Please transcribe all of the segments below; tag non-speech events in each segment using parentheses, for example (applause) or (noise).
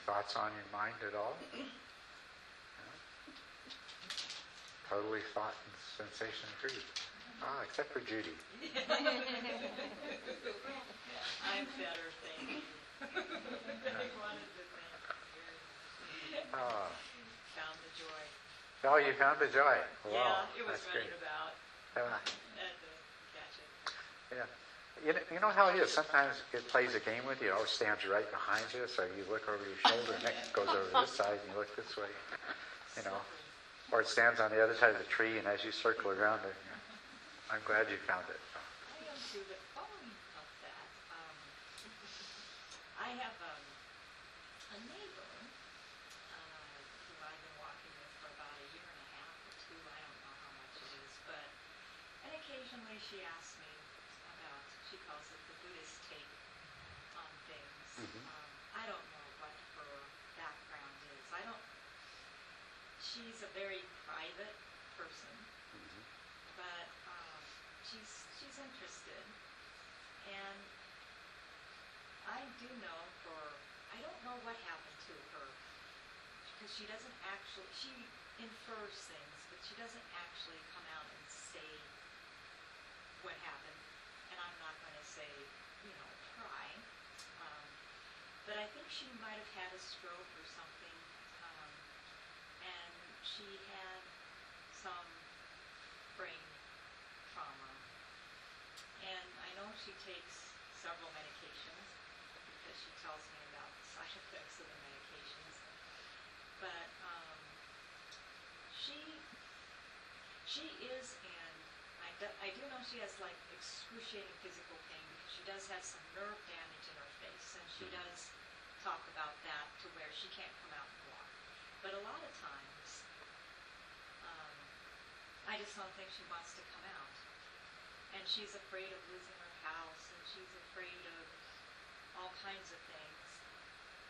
Any thoughts on your mind at all? No? (clears throat) Totally thought and sensation free. Ah, except for Judy. (laughs) I'm better, thank you. I wanted to thank you. Ah. Found the joy. Oh, you found the joy. Wow, Yeah, it was that's running great. about. Uh, Had to catch it. yeah. You know, you know how it is. Sometimes it plays a game with you. It always stands right behind you, so you look over your shoulder, and it goes over this side, and you look this way. You know, or it stands on the other side of the tree, and as you circle around it, I'm glad you found it. I that, um, have, um, a neighbor, uh, who I've been walking with for about a year and a half or two, I don't know how much it is, but, and occasionally she asks me about, she calls it the Buddhist take on things. Mhm. Um, I don't know what her background is, I don't, she's a very private person, but um, she's she's interested, and I do know for I don't know what happened to her. Because she doesn't actually she infers things, but she doesn't actually come out and say what happened, and I'm not going to say you know try, um, but I think she might have had a stroke or something, she had some brain trauma. And I know she takes several medications because she tells me about the side (laughs) effects of the medications. But um, she she is and I do, I do know she has like excruciating physical pain because she does have some nerve damage in her face, and she does talk about that to where she can't come out and walk. But a lot of times, I just don't think she wants to come out. And she's afraid of losing her house, and she's afraid of all kinds of things.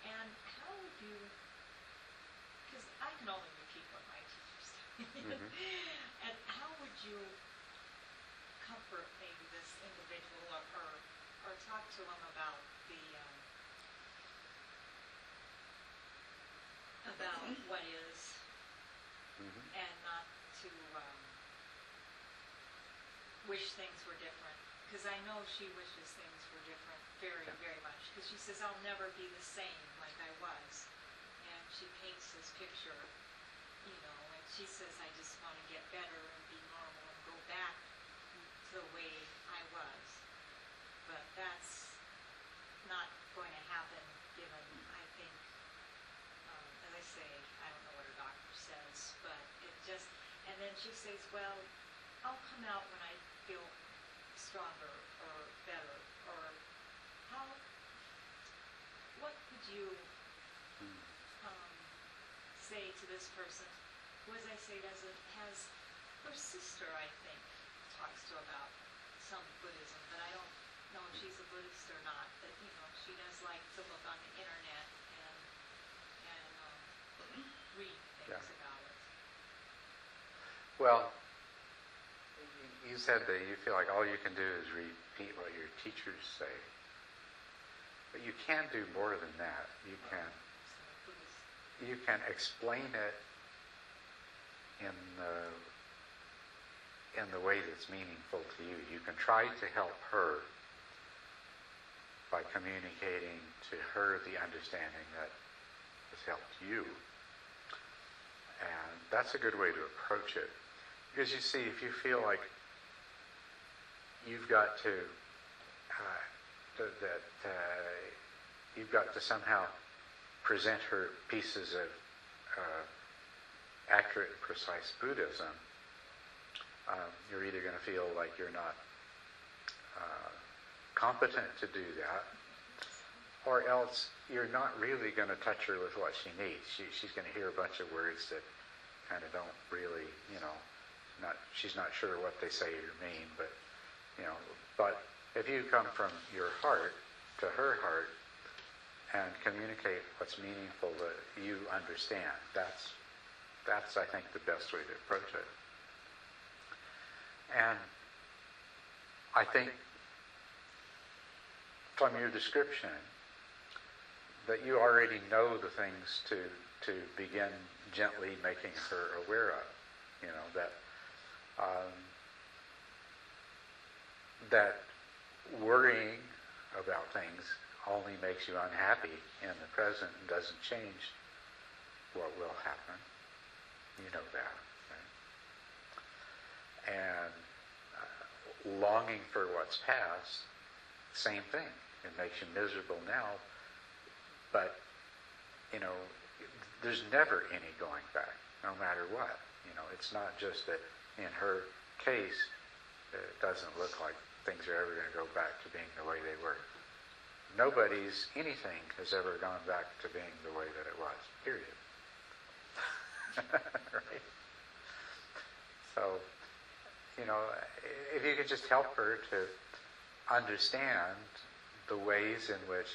And how would you, because I can only repeat what my teachers tell me, Mhm. (laughs) and how would you comfort maybe this individual or, or, or talk to him about the, um, about what is Mhm. and not to wish things were different. Because I know she wishes things were different very, very much. Because she says, I'll never be the same like I was. And she paints this picture, you know, and she says, I just want to get better and be normal and go back to the way I was. But that's not going to happen given, I think, um, as I say, I don't know what her doctor says, but it just, and then she says, well, I'll come out when I feel stronger or better, or how, what could you, Mm. um, say to this person, who, as I say, doesn't, has, her sister, I think, talks to about some Buddhism, but I don't know if she's a Buddhist or not, but, you know, she does like to look on the internet and, and, um, read things Yeah. about it. Well, you said that you feel like all you can do is repeat what your teachers say. But you can do more than that. You can you can explain it in the in the way that's meaningful to you. You can try to help her by communicating to her the understanding that has helped you. And that's a good way to approach it. Because you see, if you feel like you've got to, uh, th- that uh, you've got to somehow present her pieces of uh, accurate and precise Buddhism, um, you're either going to feel like you're not uh, competent to do that, or else you're not really going to touch her with what she needs. She, she's going to hear a bunch of words that kind of don't really, you know, not she's not sure what they say or mean, but you know, but if you come from your heart to her heart and communicate what's meaningful that you understand, that's that's I think the best way to approach it. And I think from your description, that you already know the things to to begin gently making her aware of. You know that um, that worrying about things only makes you unhappy in the present and doesn't change what will happen. You know that. Right? And uh, longing for what's past, same thing. It makes you miserable now, but you know, there's never any going back, no matter what. You know, it's not just that in her case, it doesn't look like things are ever going to go back to being the way they were. Nobody's anything has ever gone back to being the way that it was. Period. (laughs) right? So, you know, if you could just help her to understand the ways in which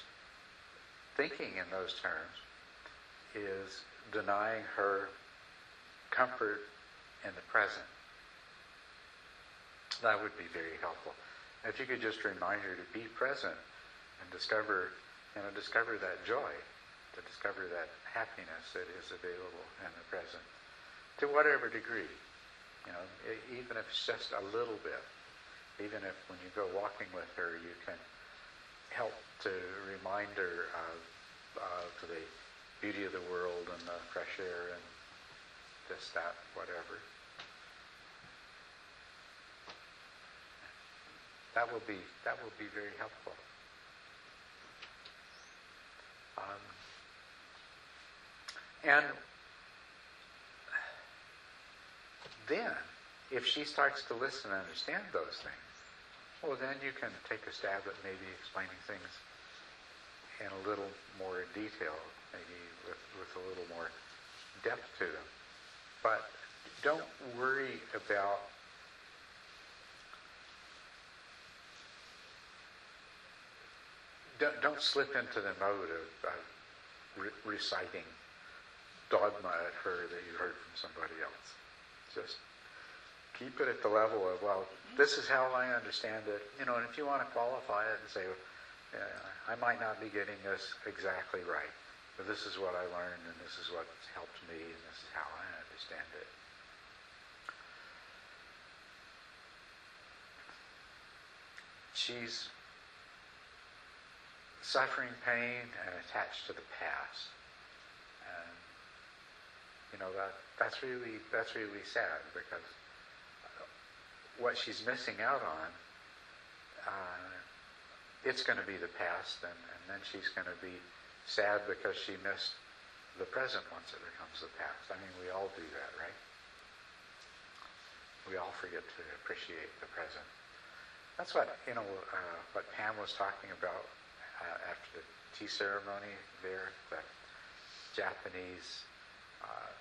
thinking in those terms is denying her comfort in the present. That would be very helpful. If you could just remind her to be present and discover, you know, discover that joy, to discover that happiness that is available in the present, to whatever degree, you know, even if it's just a little bit, even if when you go walking with her, you can help to remind her of, of the beauty of the world and the fresh air and this, that, whatever. That will be that will be very helpful. Um, and then, if she starts to listen and understand those things, well, then you can take a stab at maybe explaining things in a little more detail, maybe with, with a little more depth to them. But don't worry about don't, don't slip into the mode of, of re- reciting dogma at her that you heard from somebody else. Just keep it at the level of, well, this is how I understand it. You know, and if you want to qualify it and say, uh, I might not be getting this exactly right, but this is what I learned and this is what helped me and this is how I understand it. She's suffering pain and attached to the past. And you know that that's really that's really sad because what she's missing out on, uh, it's going to be the past, and, and then she's going to be sad because she missed the present once it becomes the past. I mean, we all do that, right? We all forget to appreciate the present. That's what you know. Uh, what Pam was talking about uh, after the tea ceremony there, the Japanese uh,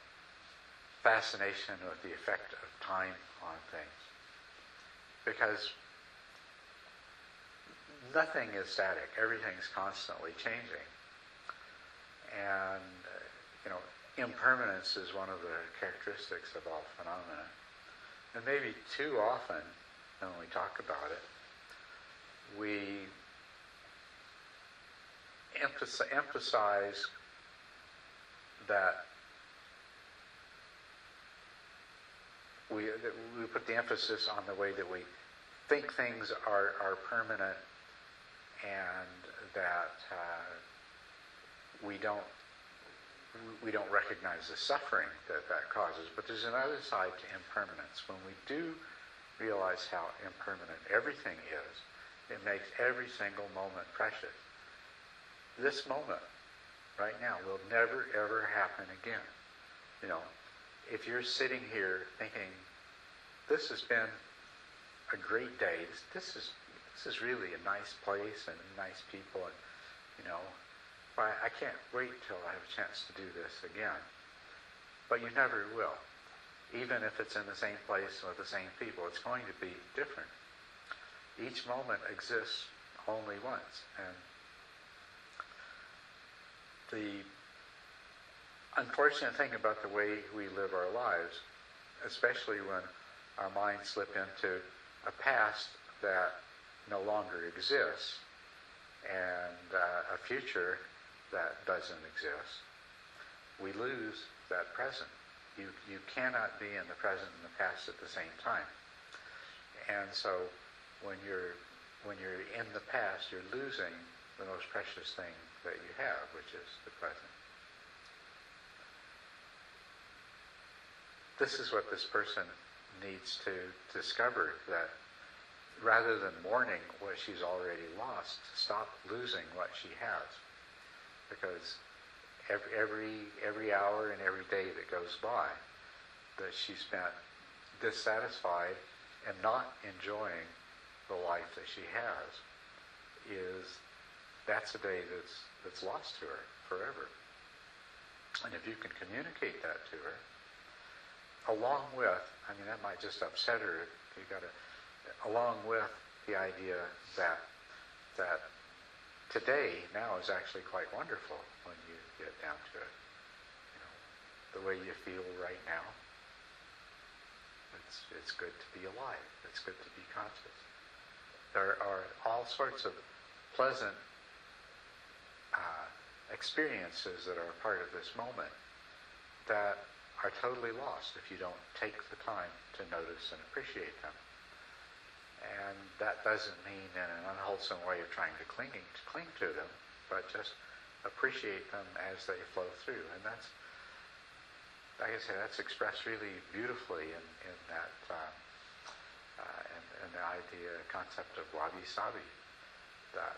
fascination with the effect of time on things. Because nothing is static, everything's constantly changing. And, uh, you know, impermanence is one of the characteristics of all phenomena. And maybe too often, when we talk about it, we emphasize that we, that we put the emphasis on the way that we think things are, are permanent and that uh, we don't we don't recognize the suffering that that causes. But there's another side to impermanence. When we do realize how impermanent everything is, it makes every single moment precious this moment, right now, will never ever happen again. You know, if you're sitting here thinking, this has been a great day, this, this is this is really a nice place and nice people, and you know, I, I can't wait till I have a chance to do this again. But you never will. Even if it's in the same place with the same people, it's going to be different. Each moment exists only once, and the unfortunate thing about the way we live our lives, especially when our minds slip into a past that no longer exists and uh, a future that doesn't exist, we lose that present. You, you cannot be in the present and the past at the same time. And so when you're, when you're in the past, you're losing the most precious thing that you have, which is the present. This is what this person needs to discover that rather than mourning what she's already lost, stop losing what she has. Because every, every, every hour and every day that goes by that she spent dissatisfied and not enjoying the life that she has is that's a day that's that's lost to her forever. And if you can communicate that to her, along with, I mean, that might just upset her. You got to, along with the idea that that today now is actually quite wonderful when you get down to it. You know, the way you feel right now. It's it's good to be alive. It's good to be conscious. There are all sorts of pleasant uh, experiences that are a part of this moment that are totally lost if you don't take the time to notice and appreciate them. And that doesn't mean in an unwholesome way of trying to clinging to cling to them, but just appreciate them as they flow through. And that's, like I say, that's expressed really beautifully in, in that uh, uh, in, in the idea concept of wabi sabi, that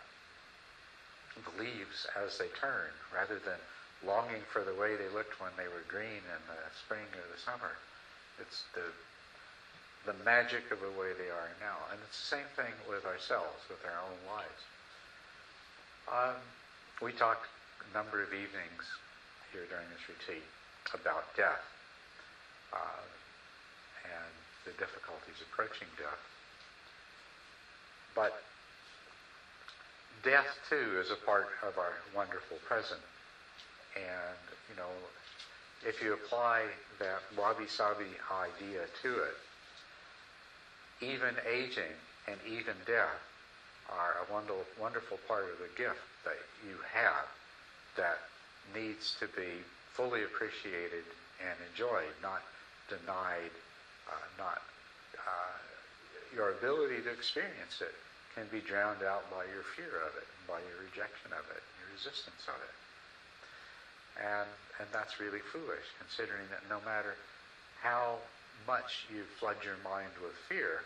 leaves as they turn, rather than longing for the way they looked when they were green in the spring or the summer. It's the the magic of the way they are now. And it's the same thing with ourselves, with our own lives. Um, we talked a number of evenings here during this retreat about death uh, and the difficulties approaching death. But death, too, is a part of our wonderful present. And, you know, if you apply that wabi-sabi idea to it, even aging and even death are a wonderful, wonderful part of the gift that you have that needs to be fully appreciated and enjoyed, not denied, uh, not uh, your ability to experience it can be drowned out by your fear of it, by your rejection of it, your resistance of it. And, and that's really foolish, considering that no matter how much you flood your mind with fear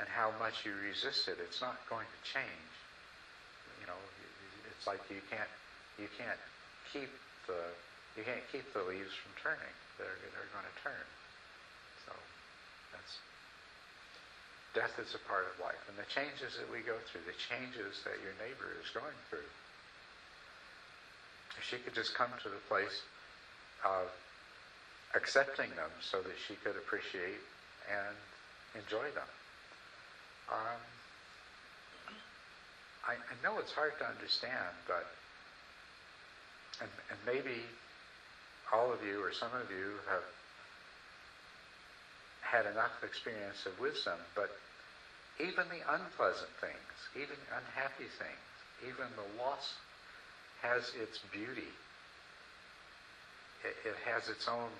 and how much you resist it, it's not going to change. You know, it's like you can't you can't keep the you can't keep the leaves from turning. They're they're going to turn. So that's death is a part of life, and the changes that we go through, the changes that your neighbor is going through. If she could just come to the place of accepting them so that she could appreciate and enjoy them. Um, I, I, know it's hard to understand, but and, and maybe all of you or some of you have had enough experience of wisdom, but even the unpleasant things, even unhappy things, even the loss has its beauty. It, it has its own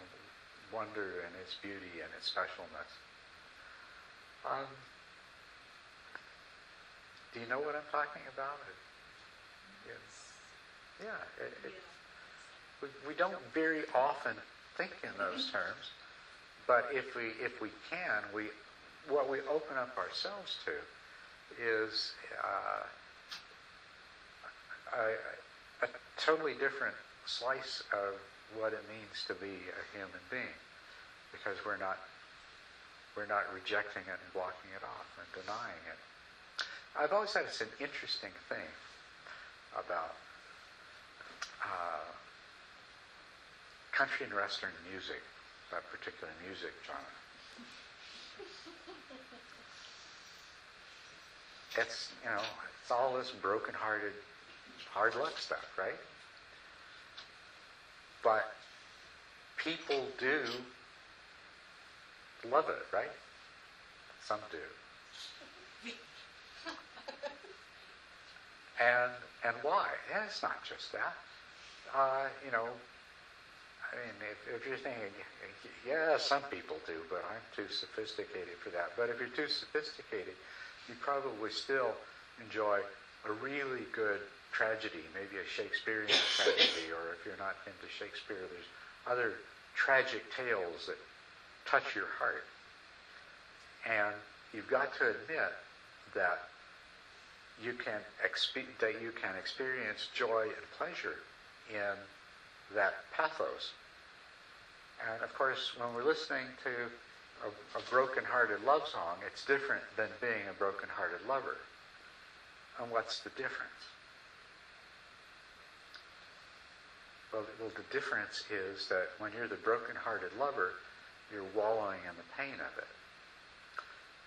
wonder and its beauty and its specialness. Um, do you know what I'm talking about? Yes. Yeah. It, it, we, we don't very often think in those terms, but if we if we can, we what we open up ourselves to is uh, a, a totally different slice of what it means to be a human being, because we're not we're not rejecting it and blocking it off and denying it. I've always said it's an interesting thing about uh, country and western music, that particular music genre. It's you know it's all this broken-hearted, hard luck stuff, right? But people do love it, right? Some do. (laughs) And and why? And it's not just that. uh, you know, I mean, if, if you're thinking, yeah, some people do, but I'm too sophisticated for that. But if you're too sophisticated, you probably still enjoy a really good tragedy, maybe a Shakespearean (coughs) tragedy, or if you're not into Shakespeare, there's other tragic tales that touch your heart. And you've got to admit that you can expe- that you can experience joy and pleasure in that pathos. And of course, when we're listening to a, a broken-hearted love song, it's different than being a broken-hearted lover. And what's the difference? Well, well, the difference is that when you're the broken-hearted lover, you're wallowing in the pain of it.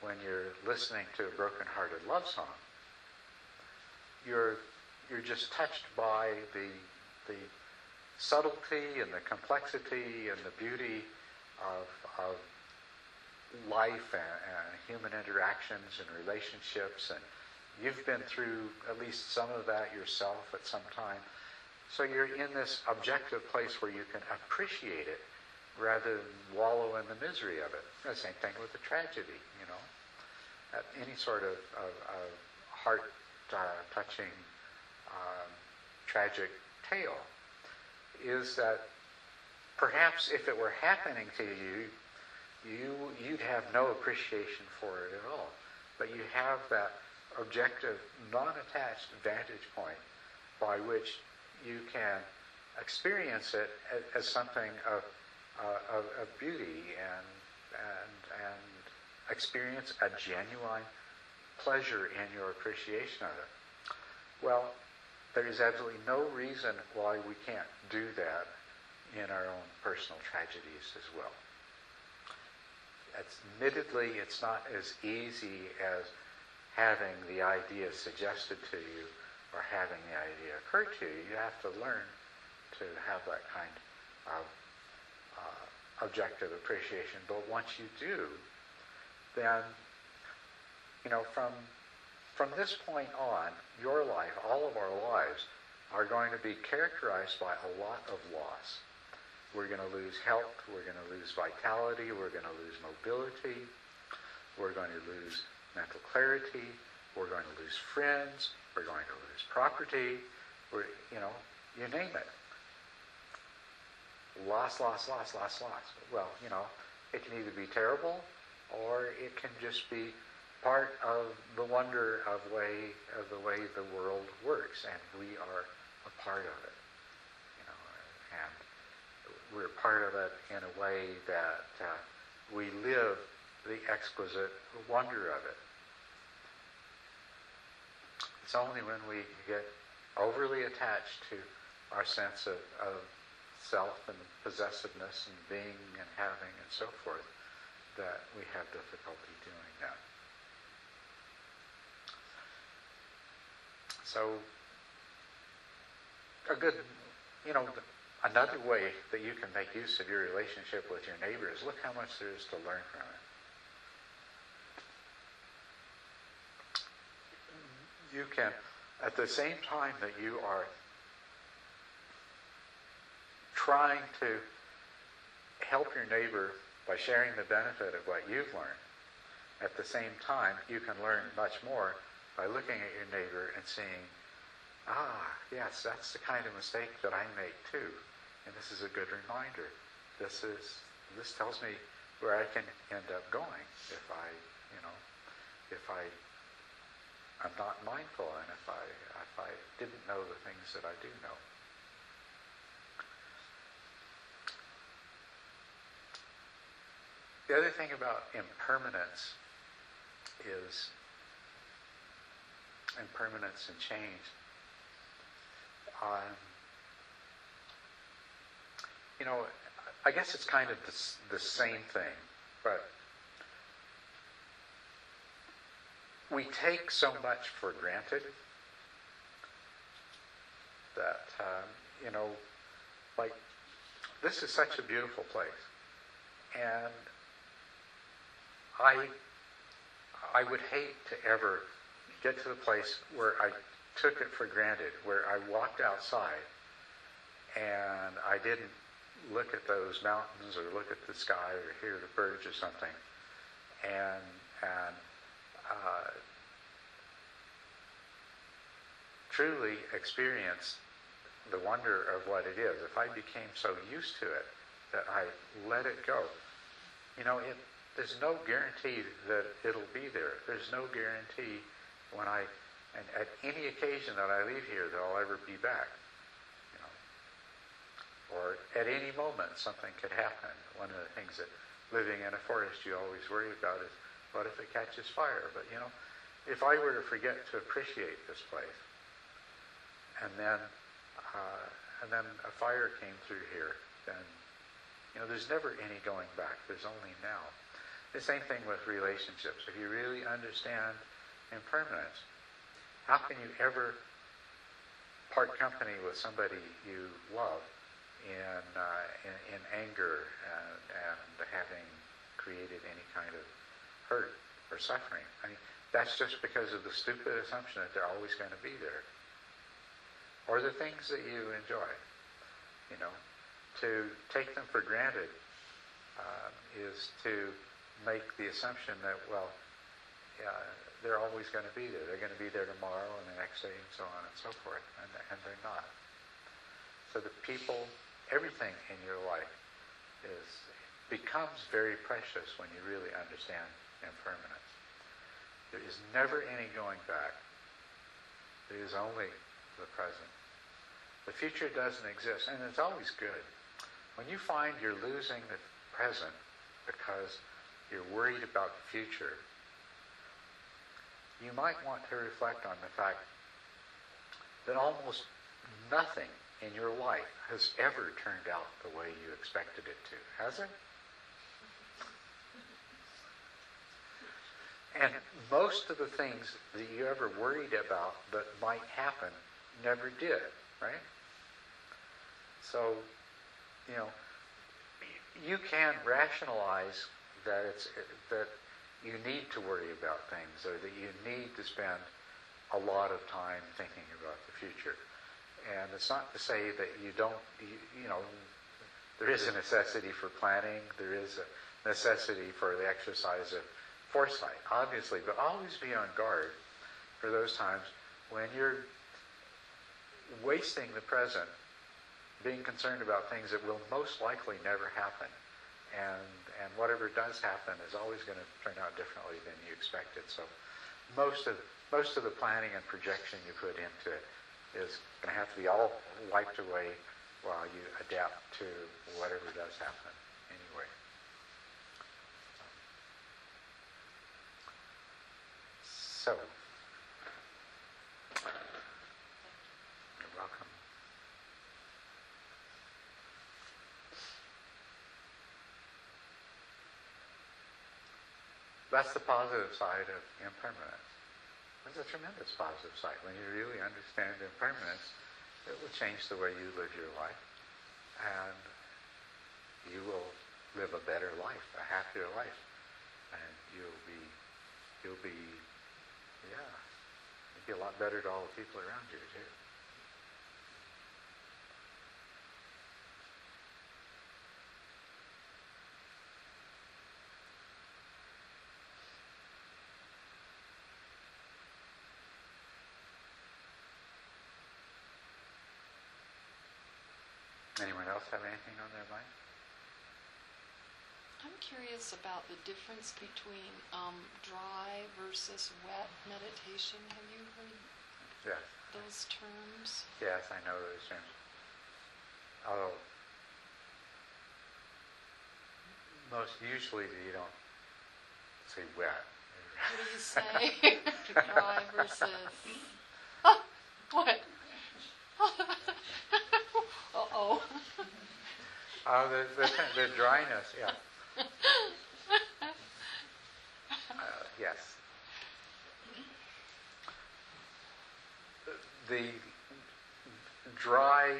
When you're listening to a broken-hearted love song, you're you're just touched by the the subtlety and the complexity and the beauty of, of life and, and human interactions and relationships and you've been through at least some of that yourself at some time. So you're in this objective place where you can appreciate it rather than wallow in the misery of it. The same thing with the tragedy you know. At any sort of, of, of heart uh, touching um, tragic tale is that perhaps if it were happening to you, you you'd have no appreciation for it at all. But you have that objective, non-attached vantage point by which you can experience it as, as something of, uh, of, of beauty and and and experience a genuine pleasure in your appreciation of it. Well, there is absolutely no reason why we can't do that in our own personal tragedies as well. Admittedly, it's not as easy as having the idea suggested to you or having the idea occur to you. You have to learn to have that kind of uh, objective appreciation. But once you do, then, you know, from from this point on, your life, all of our lives, are going to be characterized by a lot of loss. We're going to lose health, we're going to lose vitality, we're going to lose mobility, we're going to lose mental clarity, we're going to lose friends, we're going to lose property, we're, you know, you name it. Loss, loss, loss, loss, loss. Well, you know, it can either be terrible or it can just be part of the wonder of way of the way the world works, and we are a part of it. We're part of it in a way that uh, we live the exquisite wonder of it. It's only when we get overly attached to our sense of, of self and possessiveness and being and having and so forth that we have difficulty doing that. So, a good, you know, another way that you can make use of your relationship with your neighbor is look how much there is to learn from it. You can, at the same time that you are trying to help your neighbor by sharing the benefit of what you've learned, at the same time, you can learn much more by looking at your neighbor and seeing, ah, yes, that's the kind of mistake that I make too. And this is a good reminder. This is this tells me where I can end up going if I, you know, if I I'm not mindful and if I if I didn't know the things that I do know. The other thing about impermanence is impermanence and change. Um, you know, I guess it's kind of the, the same thing, but we take so much for granted that, um, you know, like, this is such a beautiful place. And I, I would hate to ever get to the place where I took it for granted, where I walked outside and I didn't look at those mountains or look at the sky or hear the birds or something, and and uh, truly experience the wonder of what it is. If I became so used to it that I let it go, you know, it, there's no guarantee that it'll be there. There's no guarantee when I, and at any occasion that I leave here, that I'll ever be back. Or at any moment something could happen. One of the things that living in a forest you always worry about is what if it catches fire? But you know, if I were to forget to appreciate this place, and then uh, and then a fire came through here, then you know there's never any going back. There's only now. The same thing with relationships. If you really understand impermanence, how can you ever part company with somebody you love in uh, in, in anger and, and having created any kind of hurt or suffering? I mean, that's just because of the stupid assumption that they're always going to be there or the things that you enjoy. You know, to take them for granted uh, is to make the assumption that, well, uh, they're always going to be there. They're going to be there tomorrow and the next day and so on and so forth, and, and they're not. So the people, everything in your life is becomes very precious when you really understand impermanence. There is never any going back. There is only the present. The future doesn't exist, and it's always good. When you find you're losing the present because you're worried about the future, you might want to reflect on the fact that almost nothing in your life has ever turned out the way you expected it to, has it? And most of the things that you ever worried about that might happen never did, right? So, you know, you can rationalize that it's that you need to worry about things or that you need to spend a lot of time thinking about the future. And it's not to say that you don't, you, you know, there is a necessity for planning, there is a necessity for the exercise of foresight, obviously, but always be on guard for those times when you're wasting the present being concerned about things that will most likely never happen. And, and whatever does happen is always going to turn out differently than you expected. So most of, most of the planning and projection you put into it is going to have to be all wiped away while you adapt to whatever does happen anyway. So, you're welcome. That's the positive side of impermanence. There's a tremendous positive side. When you really understand impermanence, it will change the way you live your life. And you will live a better life, a happier life. And you'll be, you'll be, yeah, you'll be a lot better to all the people around you too. Anyone else have anything on their mind? I'm curious about the difference between um, dry versus wet meditation. Have you heard Yes. those terms? Yes, I know those terms. Although most usually you don't say wet. What do you (laughs) say? (laughs) dry versus. (laughs) What? uh oh. Oh, the, the, the dryness, yeah. (laughs) Uh, yes. The dry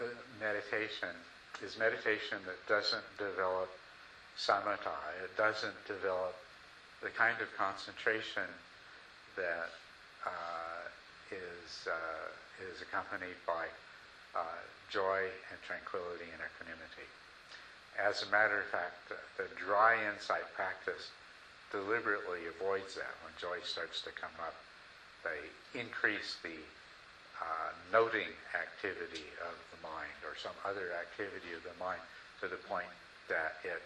uh, meditation is meditation that doesn't develop samatha. It doesn't develop the kind of concentration that uh, is uh, is accompanied by uh, joy and tranquility and equanimity. As a matter of fact, the, the dry insight practice deliberately avoids that. When joy starts to come up, they increase the uh, noting activity of the mind or some other activity of the mind to the point that it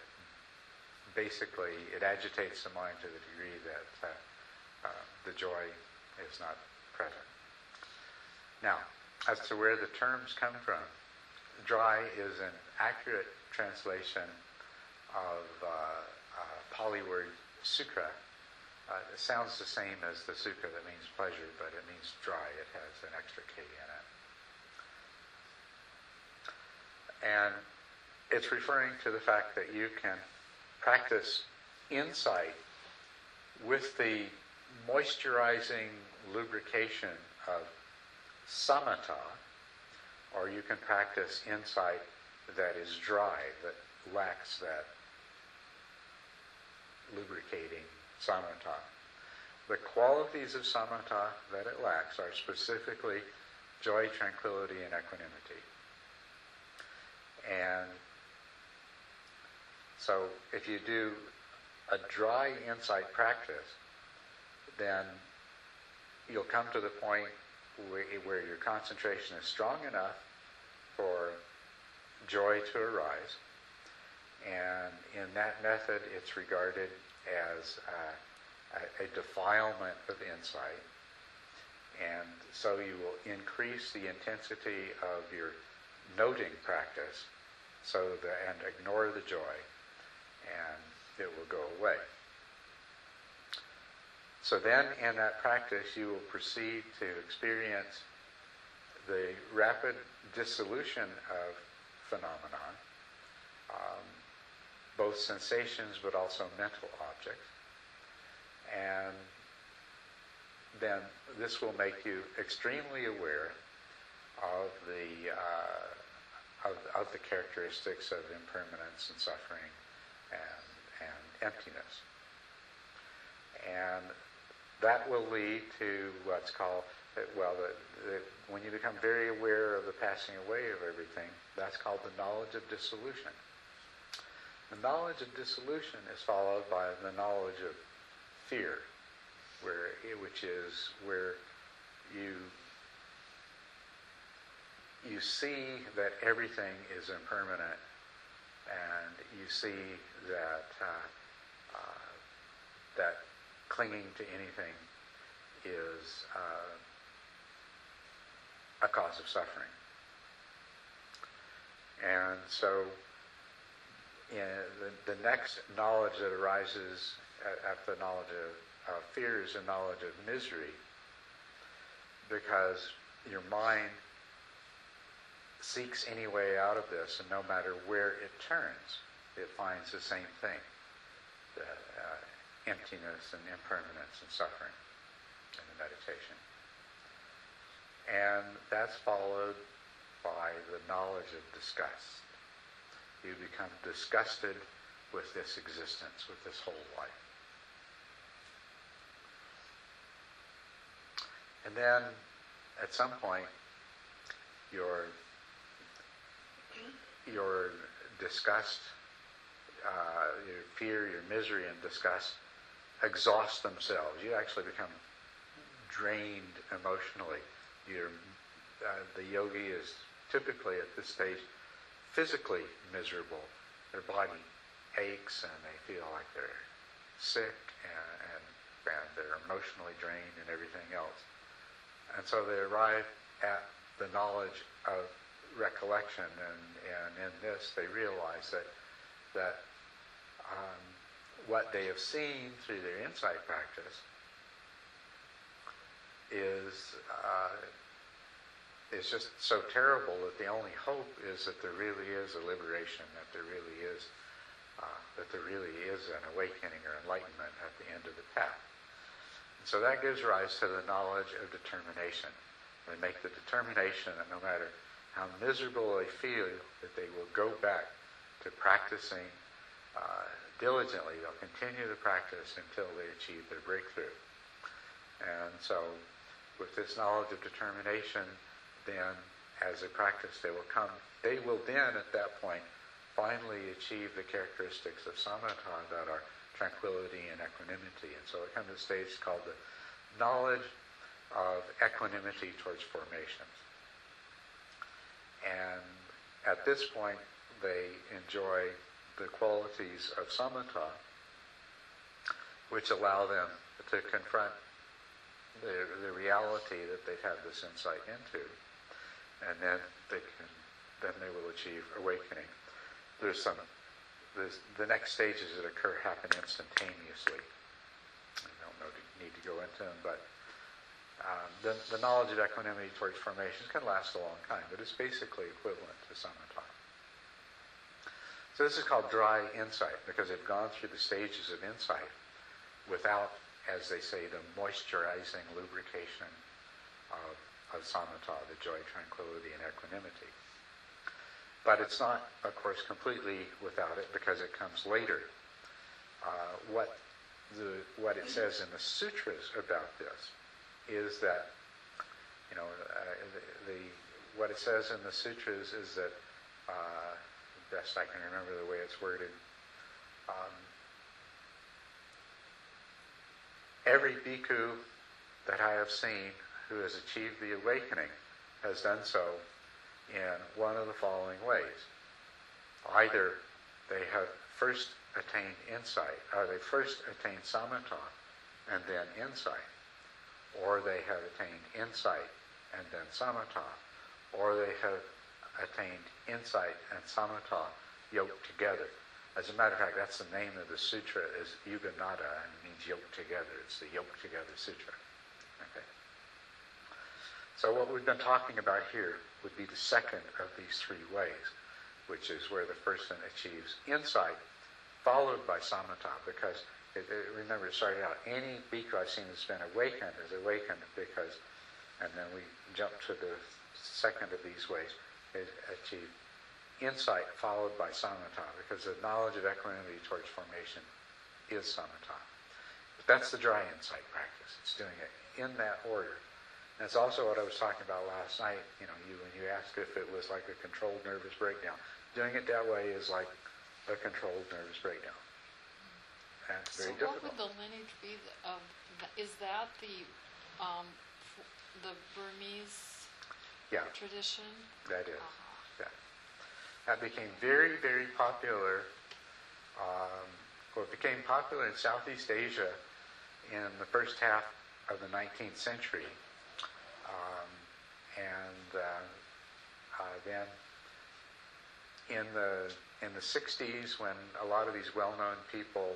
basically it agitates the mind to the degree that uh, uh, the joy is not present. Now, as to where the terms come from, dry is an accurate translation of uh, uh, Pali word sukkha. Uh, it sounds the same as the sukha that means pleasure, but it means dry. It has an extra K in it. And it's referring to the fact that you can practice insight with the moisturizing lubrication of samatha, or you can practice insight that is dry, that lacks that lubricating samatha. The qualities of samatha that it lacks are specifically joy, tranquility, and equanimity. And so if you do a dry insight practice, then you'll come to the point where, your concentration is strong enough for joy to arise. And in that method, it's regarded as uh, a, a defilement of insight. And so you will increase the intensity of your noting practice so that, and ignore the joy, and it will go away. So then, in that practice, you will proceed to experience the rapid dissolution of phenomenon, um, both sensations but also mental objects. And then this will make you extremely aware of the uh, of, of the characteristics of impermanence and suffering and, and emptiness. And that will lead to what's called, well, the, the, when you become very aware of the passing away of everything, that's called the knowledge of dissolution. The knowledge of dissolution is followed by the knowledge of fear, where, which is where you you see that everything is impermanent, and you see that uh, uh, that clinging to anything is uh, a cause of suffering. And so, in the, the next knowledge that arises after the knowledge of, of fear is knowledge of misery, because your mind seeks any way out of this, and no matter where it turns, it finds the same thing uh, emptiness and impermanence and suffering in the meditation. And that's followed by the knowledge of disgust. You become disgusted with this existence, with this whole life. And then at some point, your your disgust, uh, your fear, your misery, and disgust exhaust themselves. You actually become drained emotionally. You're, uh, the yogi is typically at this stage physically miserable. Their body aches and they feel like they're sick and, and, and they're emotionally drained and everything else. And so they arrive at the knowledge of recollection, and, and in this they realize that that um, what they have seen through their insight practice is uh, is just so terrible that the only hope is that there really is a liberation, that there really is uh, that there really is an awakening or enlightenment at the end of the path. And so that gives rise to the knowledge of determination. They make the determination that no matter how miserable they feel, that they will go back to practicing uh, diligently. They'll continue the practice until they achieve their breakthrough. And so, with this knowledge of determination, then as they practice, they will come, they will then at that point finally achieve the characteristics of samatha that are tranquility and equanimity. And so it comes to a stage called the knowledge of equanimity towards formations. And at this point, they enjoy the qualities of samatha, which allow them to confront the, the reality that they've had this insight into, and then they can, then they will achieve awakening. There's some, there's, the next stages that occur happen instantaneously. I don't know, need to go into them, but um, the, the knowledge of equanimity towards formations can last a long time, but it's basically equivalent to samatha. So this is called dry insight because they've gone through the stages of insight without, as they say, the moisturizing lubrication of, of samatha, the joy, tranquility, and equanimity. But it's not, of course, completely without it because it comes later. Uh, what the what it says in the sutras about this is that you know uh, the, the, what it says in the sutras is that uh, best I can remember the way it's worded. Um, every bhikkhu that I have seen who has achieved the awakening has done so in one of the following ways. Either they have first attained insight, or they first attained samatha and then insight, or they have attained insight and then samatha, or they have attained insight and samatha yoked together. As a matter of fact, that's the name of the sutra is Yuganaddha and it means yoked together. It's the yoked together sutra. Okay. So what we've been talking about here would be the second of these three ways, which is where the person achieves insight followed by samatha because it, it, remember it started out any bhikkhu I've seen that's been awakened is awakened because and then we jump to the second of these ways achieve insight followed by samatha, because the knowledge of equanimity towards formation is samatha. But that's the dry insight practice. It's doing it in that order. And it's also what I was talking about last night, you know, you when you asked if it was like a controlled nervous breakdown. Doing it that way is like a controlled nervous breakdown. And it's very so what would the lineage be of, is that the, um, the Burmese yeah, tradition? that is. Uh-huh. Yeah. That became very, very popular. Um, well, it became popular in Southeast Asia in the first half of the 19th century. Um, and uh, uh, then in the in the 60s, when a lot of these well-known people,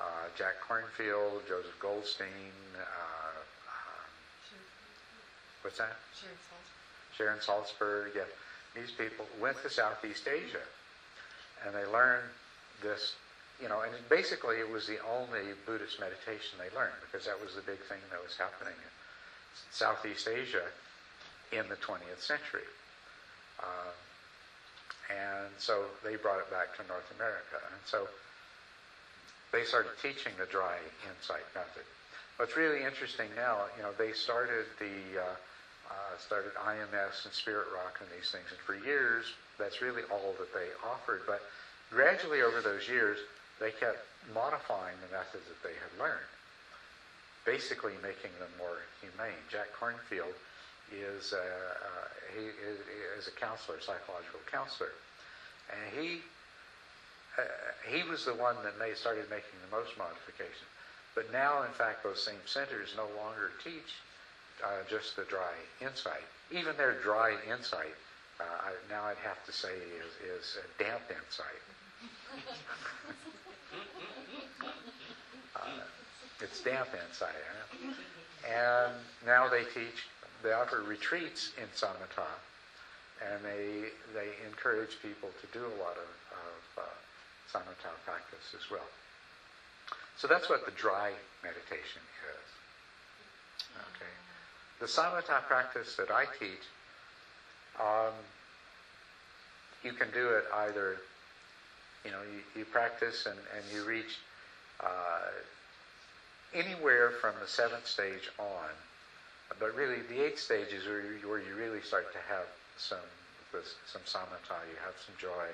uh, Jack Kornfield, Joseph Goldstein, uh, um, what's that? Sharon Salzberg, yeah, these people went to Southeast Asia and they learned this, you know, and basically it was the only Buddhist meditation they learned because that was the big thing that was happening in Southeast Asia in the 20th century. Uh, and so they brought it back to North America. And so they started teaching the dry insight method. What's really interesting now, you know, they started the uh, uh, started IMS and Spirit Rock and these things, and for years that's really all that they offered. But gradually over those years, they kept modifying the methods that they had learned, basically making them more humane. Jack Kornfield is, uh, uh, he is, a counselor, psychological counselor, and he uh, he was the one that may, started making the most modifications. But now, in fact, those same centers no longer teach uh, just the dry insight. Even their dry insight, uh, I, now I'd have to say, is, is a damp insight. uh, it's damp insight. Huh? And now they teach, they offer retreats in samatha, and they, they encourage people to do a lot of, of uh, samatha practice as well. So that's what the dry meditation is. Okay. The samatha practice that I teach, um, you can do it either, you know, you, you practice and, and you reach uh, anywhere from the seventh stage on. But really, the eighth stage is where you, where you really start to have some some samatha, you have some joy,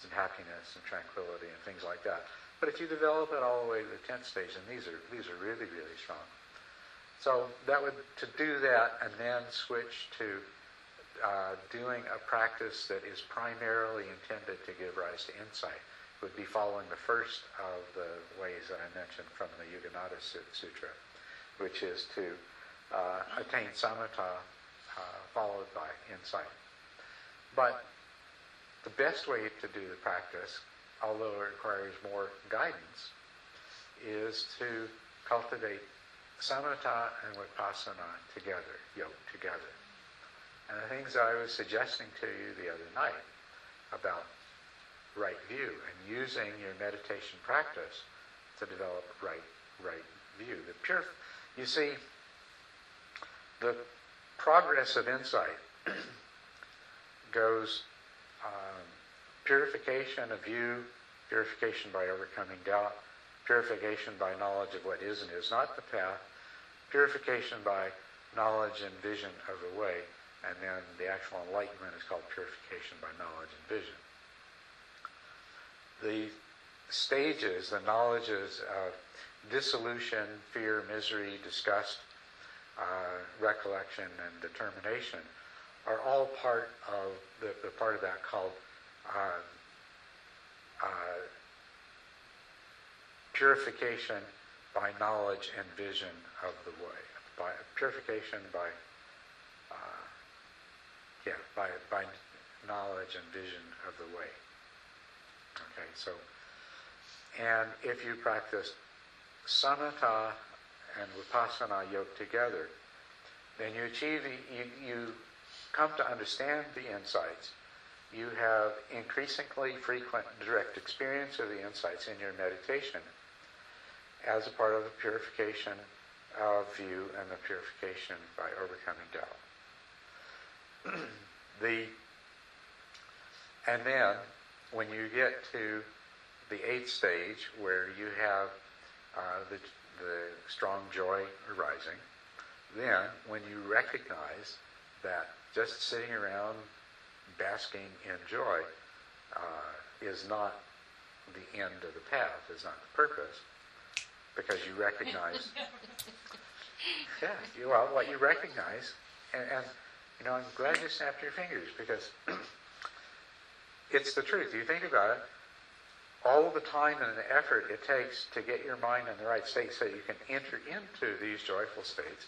some happiness, some tranquility, and things like that. But if you develop it all the way to the tenth stage, then these are these are really really strong. So that would to do that and then switch to uh, doing a practice that is primarily intended to give rise to insight would be following the first of the ways that I mentioned from the Yuganaddha Sutra, which is to uh, attain samatha uh, followed by insight. But the best way to do the practice, although it requires more guidance, is to cultivate samatha and vipassana together, yoked together. And the things I was suggesting to you the other night about right view and using your meditation practice to develop right right view. The pure, you see, the progress of insight (clears throat) goes um, purification of view, purification by overcoming doubt, purification by knowledge of what is and is not the path, purification by knowledge and vision of the way, and then the actual enlightenment is called purification by knowledge and vision. The stages, the knowledges of dissolution, fear, misery, disgust, uh, recollection, and determination are all part of the, the part of that called uh, uh, purification by knowledge and vision of the way. By purification by uh, yeah by by knowledge and vision of the way. Okay, so and if you practice samatha and vipassana yoked together, then you achieve you, you come to understand the insights. You have increasingly frequent direct experience of the insights in your meditation as a part of the purification of view and the purification by overcoming doubt. (clears throat) the and then when you get to the eighth stage where you have uh, the, the strong joy arising, then when you recognize that just sitting around basking in joy uh, is not the end of the path, is not the purpose, because you recognize, yeah, you, well, what you recognize, and, and you know, I'm glad you snapped your fingers because (clears throat) it's the truth. You think about it, all the time and the effort it takes to get your mind in the right state so you can enter into these joyful states,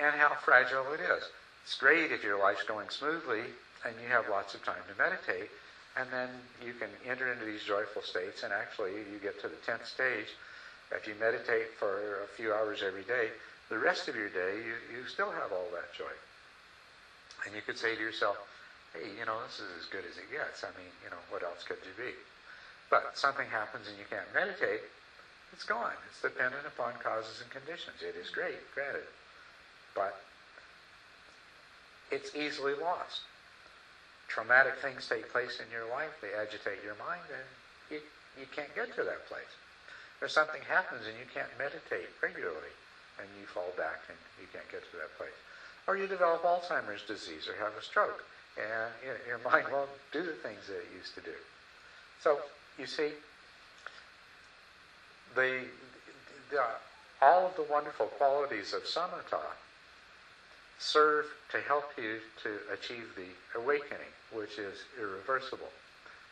and how fragile it is. It's great if your life's going smoothly and you have lots of time to meditate, and then you can enter into these joyful states, and actually you get to the 10th stage. If you meditate for a few hours every day, the rest of your day you, you still have all that joy. And you could say to yourself, hey, you know, this is as good as it gets. I mean, you know, what else could you be? But something happens and you can't meditate, it's gone. It's dependent upon causes and conditions. It is great, granted. But it's easily lost. Traumatic things take place in your life, they agitate your mind, and you, you can't get to that place. Or something happens and you can't meditate regularly, and you fall back and you can't get to that place. Or you develop Alzheimer's disease or have a stroke and your (laughs) mind won't do the things that it used to do. So you see, the, the, all of the wonderful qualities of samatha serve to help you to achieve the awakening, which is irreversible.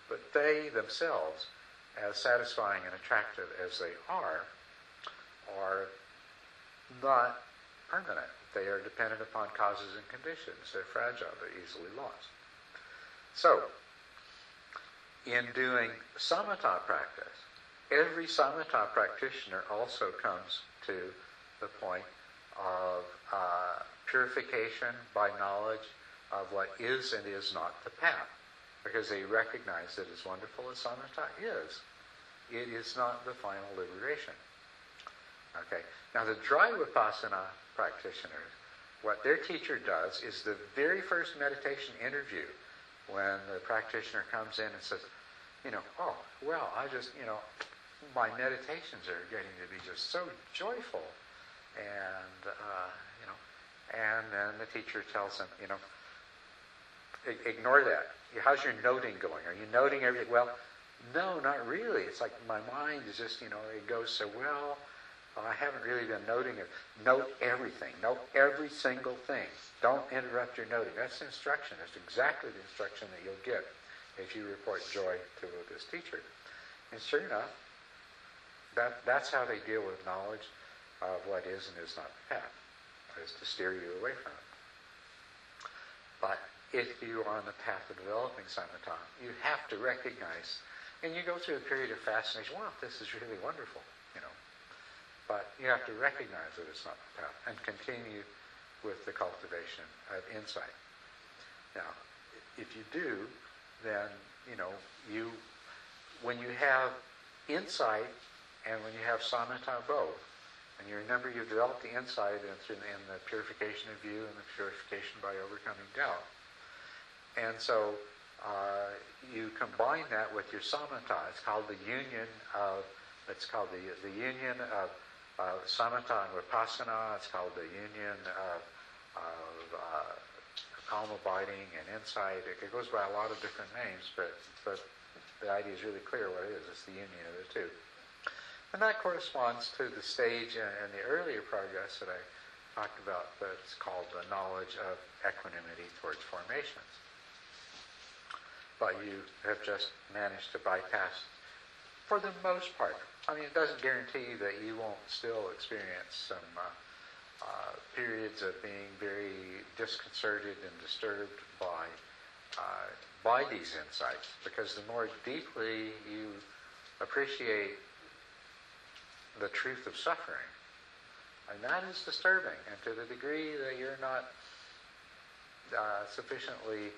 But they themselves, as satisfying and attractive as they are, are not permanent. They are dependent upon causes and conditions. They're fragile. They're easily lost. So, in doing samatha practice, every samatha practitioner also comes to the point of uh, purification by knowledge of what is and is not the path. Because they recognize that as wonderful as samatha is, it is not the final liberation. Okay. Now the dry vipassana practitioners, what their teacher does is the very first meditation interview when the practitioner comes in and says, you know, oh, well, I just, you know, my meditations are getting to be just so joyful. And, uh, you know, and then the teacher tells them, you know, ignore that. How's your noting going? Are you noting everything? Well, no, not really. It's like my mind is just, you know, it goes so well. Uh, I haven't really been noting it. Note everything. Note every single thing. Don't interrupt your noting. That's the instruction. That's exactly the instruction that you'll get if you report joy to this teacher. And sure enough, that, that's how they deal with knowledge of what is and is not the path, is to steer you away from it. But if you are on the path of developing samatha, you have to recognize, and you go through a period of fascination, wow, this is really wonderful, you know. But you have to recognize that it's not the path and continue with the cultivation of insight. Now, if you do, then, you know, you, when you have insight and when you have samatha both, and you remember you've developed the insight in, the purification of view and the purification by overcoming doubt. And so uh, you combine that with your samatha. It's called the union of, it's called the, the union of uh, samatha and vipassana. It's called the union of, of uh, calm abiding and insight. It, it goes by a lot of different names, but, but the idea is really clear what it is. It's the union of the two. And that corresponds to the stage in, in the earlier progress that I talked about that's called the knowledge of equanimity towards formations. But you have just managed to bypass, for the most part, I mean, it doesn't guarantee that you won't still experience some uh, uh, periods of being very disconcerted and disturbed by uh, by these insights, because the more deeply you appreciate the truth of suffering. And that is disturbing. And to the degree that you're not uh, sufficiently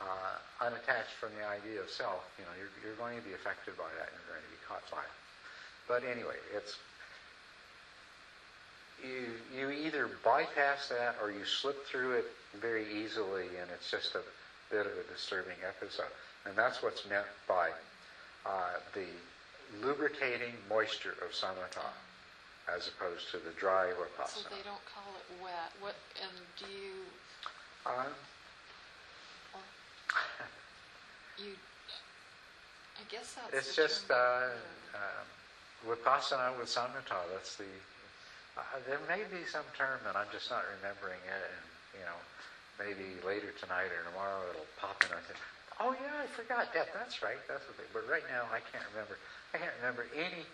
uh, unattached from the idea of self, you know, you're, you're going to be affected by that and you're going to be caught by it. But anyway, it's you, you either bypass that or you slip through it very easily and it's just a bit of a disturbing episode. And that's what's meant by uh, the lubricating moisture of samatha as opposed to the dry or positive. So they don't call it wet. What, and do you, or you, I guess that's it's just uh, heard. um, vipassana with samatha. That's the. Uh, there may be some term, and I'm just not remembering it. And you know, maybe later tonight or tomorrow it'll pop in. I think, oh yeah, I forgot that. That's right. That's the thing. But right now I can't remember. I can't remember any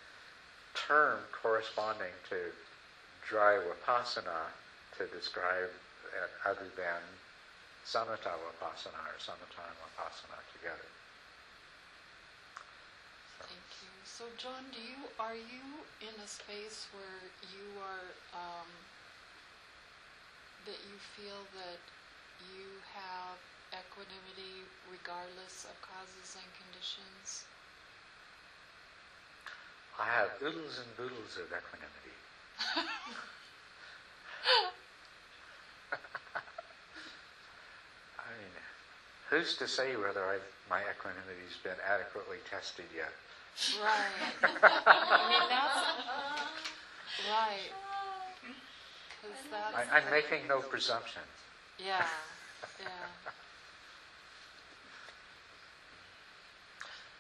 term corresponding to dry vipassana to describe it other than samatha vipassana or samatha vipassana together. Thank you. So, John, do you are you in a space where you are um, that you feel that you have equanimity regardless of causes and conditions? I have oodles and boodles of equanimity. (laughs) I mean, who's to say whether I've, my equanimity's been adequately tested yet? Right. I mean, that's (laughs) right. That's I, I'm making no presumption. yeah, (laughs) yeah.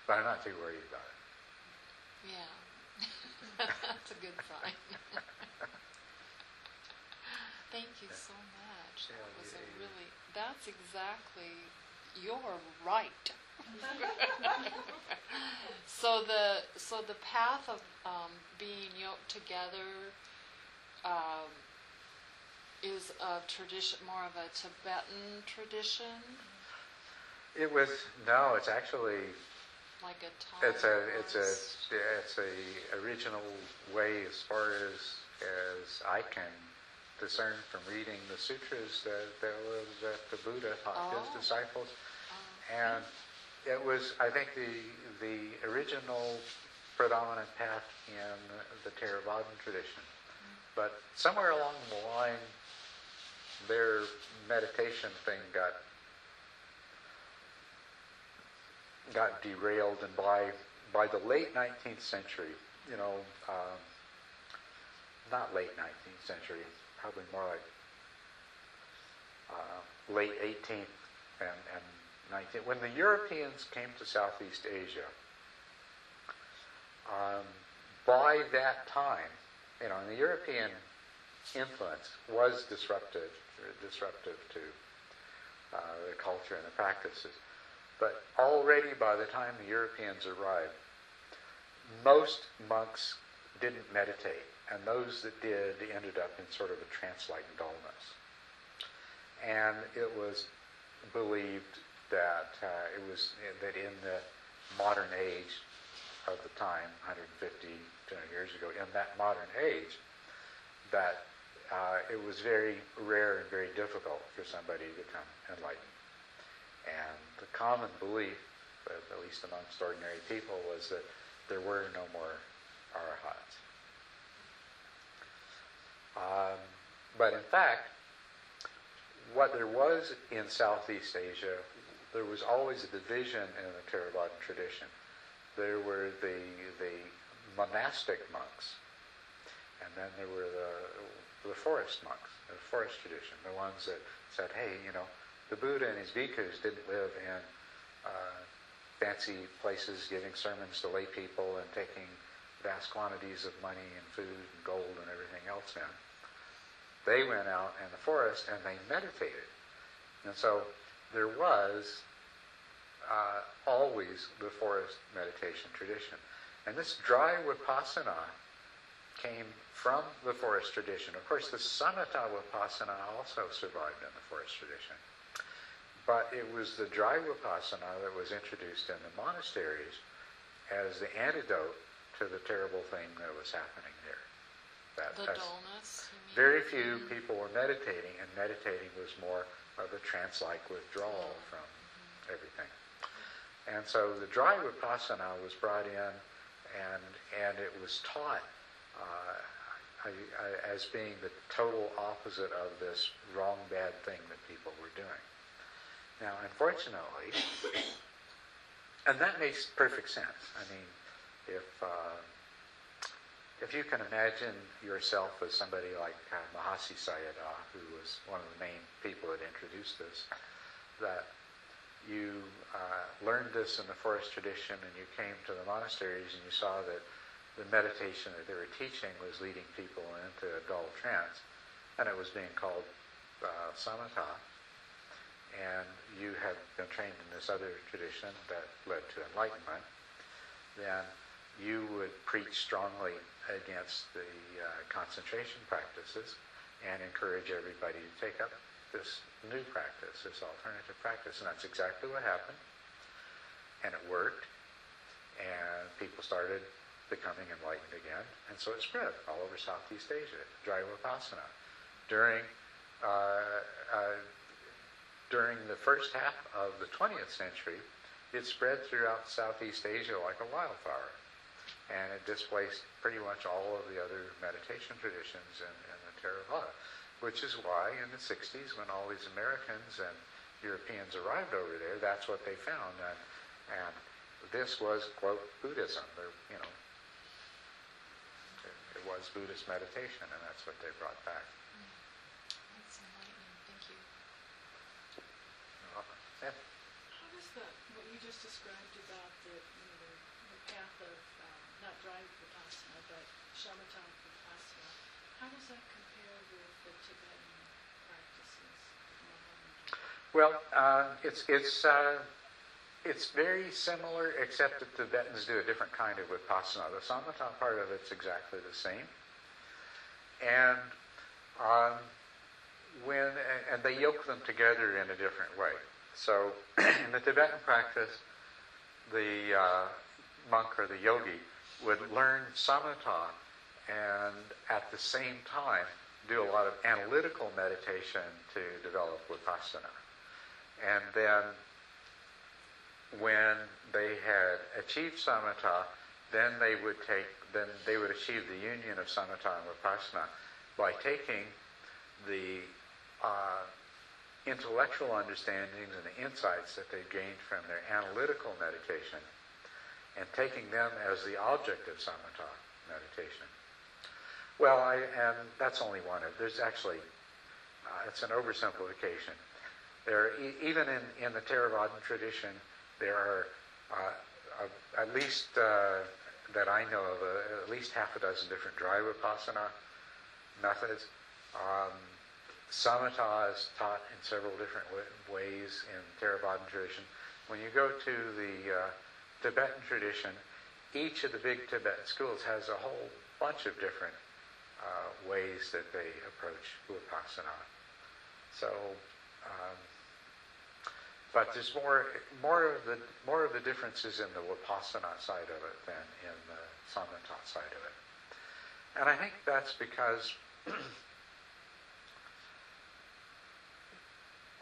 But I'm not too worried about it. Yeah. (laughs) That's a good sign. Thank you so much. That was a really, that's exactly, you're right. So the, so the path of um, being yoked together um, is a tradition, more of a Tibetan tradition, It was no. It's actually like a it's a it's a it's a original way as far as as I can discern from reading the sutras that that, was, that the Buddha taught Oh. his disciples, Oh, and it was I think the the original predominant path in the Theravadan tradition, but somewhere along the line, their meditation thing got got derailed, and by by the late 19th century, you know, um, not late 19th century, probably more like uh, late 18th, and, and 19, when the Europeans came to Southeast Asia, um, by that time, you know, the European influence was disruptive, disruptive to uh, the culture and the practices. But already by the time the Europeans arrived, most monks didn't meditate, and those that did ended up in sort of a trance-like dullness. And it was believed that uh, it was that in the modern age of the time, 150, 200 years ago, in that modern age, that uh, it was very rare and very difficult for somebody to become enlightened. And the common belief, at least amongst ordinary people, was that there were no more arahats. Um, but in fact, what there was in Southeast Asia, there was always a division in the Theravadan tradition. There were the, the monastic monks, and then there were the, the forest monks, the forest tradition, the ones that said, hey, you know, the Buddha and his bhikkhus didn't live in uh, fancy places giving sermons to lay people and taking vast quantities of money and food and gold and everything else in. They went out in the forest and they meditated. And so there was uh, always the forest meditation tradition. And this dry vipassana came from the forest tradition. Of course, the samatha vipassana also survived in the forest tradition. But it was the dry vipassana that was introduced in the monasteries as the antidote to the terrible thing that was happening there. That, The dullness. very few people were meditating, and meditating was more of a trance-like withdrawal from everything. And so the dry vipassana was brought in, and and it was taught uh, I, I, as being the total opposite of this wrong, bad thing that people were doing. Now, unfortunately, (coughs) and that makes perfect sense. I mean, if uh, if you can imagine yourself as somebody like uh, Mahasi Sayadaw, who was one of the main people that introduced this, that you uh, learned this in the forest tradition and you came to the monasteries and you saw that the meditation that they were teaching was leading people into a dull trance, and it was being called uh, samatha, and you had been trained in this other tradition that led to enlightenment, then you would preach strongly against the uh, concentration practices and encourage everybody to take up this new practice, this alternative practice. And that's exactly what happened. And it worked. And people started becoming enlightened again. And so it spread all over Southeast Asia, dry vipassana. During, uh, uh, during the first half of the 20th century, it spread throughout Southeast Asia like a wildfire and it displaced pretty much all of the other meditation traditions in, in the Theravada, which is why in the 60s, when all these Americans and Europeans arrived over there, that's what they found. And, and this was, quote, Buddhism. There, you know, it, it was Buddhist meditation, and that's what they brought back. That's enlightening. Thank you. Yeah. How does the, what you just described about the, you know, the, the path of, not dry vipassana, but shamatha vipassana, how does that compare with the Tibetan practices? Well, uh, it's it's uh, it's very similar, except that the Tibetans do a different kind of vipassana. The samatha part of it's exactly the same, and um, when and they yoke them together in a different way. So, (clears throat) in the Tibetan practice, the uh, monk or the yogi would learn samatha and at the same time do a lot of analytical meditation to develop vipassana. And then when they had achieved samatha, then they would take then they would achieve the union of samatha and vipassana by taking the uh, intellectual understandings and the insights that they gained from their analytical meditation and taking them as the object of samatha meditation. Well, I, and that's only one of. There's actually, uh, it's an oversimplification. There, e- even in, in the Theravadan tradition, there are uh, at least uh, that I know of, uh, at least half a dozen different dry vipassana methods. Um, samatha is taught in several different wa- ways in Theravadan tradition. When you go to the uh, Tibetan tradition, each of the big Tibetan schools has a whole bunch of different uh, ways that they approach vipassana. So, um, but there's more more of the more of the differences in the vipassana side of it than in the samatha side of it. And I think that's because (clears throat)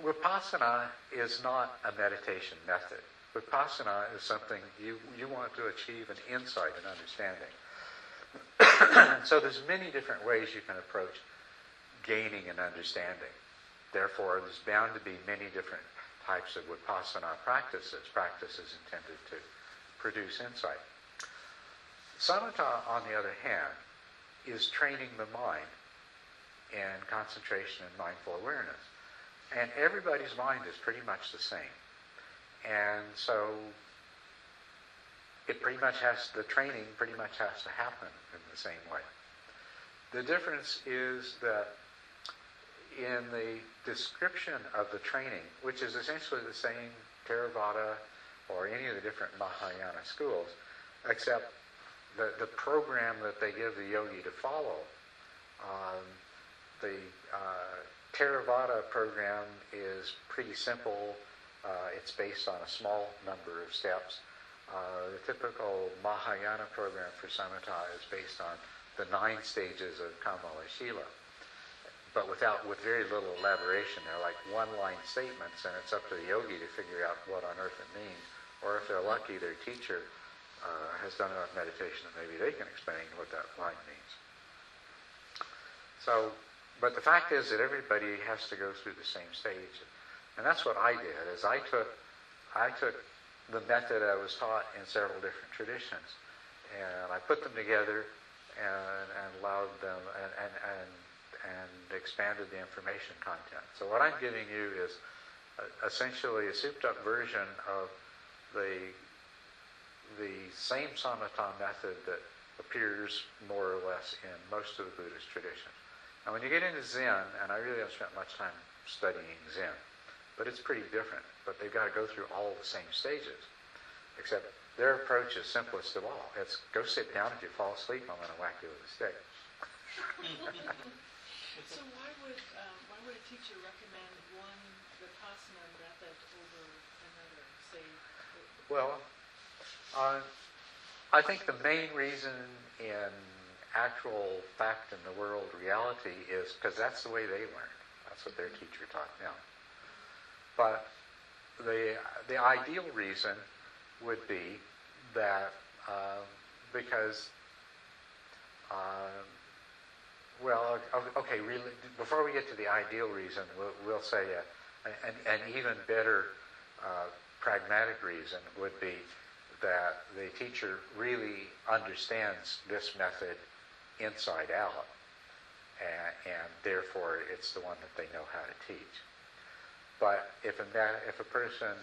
Vipassana is not a meditation method. Vipassana is something you, you want to achieve an insight and understanding. (clears throat) so there's many different ways you can approach gaining an understanding. Therefore, there's bound to be many different types of Vipassana practices, practices intended to produce insight. Samatha, on the other hand, is training the mind in concentration and mindful awareness. And everybody's mind is pretty much the same. And so it pretty much has, the training pretty much has to happen in the same way. The difference is that in the description of the training, which is essentially the same Theravada or any of the different Mahayana schools, except the, the program that they give the yogi to follow, um, the uh, Theravada program is pretty simple. Uh, it's based on a small number of steps. Uh, the typical Mahayana program for samatha is based on the nine stages of Kamalashila, but without with very little elaboration. They're like one-line statements, and it's up to the yogi to figure out what on earth it means. Or if they're lucky, their teacher uh, has done enough meditation that maybe they can explain what that line means. So but the fact is that everybody has to go through the same stage. And that's what I did, is I took, I took the method I was taught in several different traditions, and I put them together and, and allowed them, and, and, and, and expanded the information content. So what I'm giving you is essentially a souped up version of the, the same samatha method that appears more or less in most of the Buddhist traditions. Now, when you get into Zen, and I really haven't spent much time studying Zen, but it's pretty different. But they've got to go through all the same stages, except their approach is simplest of all. It's go sit down. If you fall asleep, I'm going to whack you with a stick. So why would, um, why would a teacher recommend one Vipassana method over another, say? Well, uh, I think the main reason in actual fact in the world reality is because that's the way they learned. That's what their teacher taught them. But the the ideal reason would be that uh, because uh, well, okay, really, before we get to the ideal reason, we'll, we'll say a, an, an even better uh, pragmatic reason would be that the teacher really understands this method inside out, and, and therefore it's the one that they know how to teach. But if a, if a person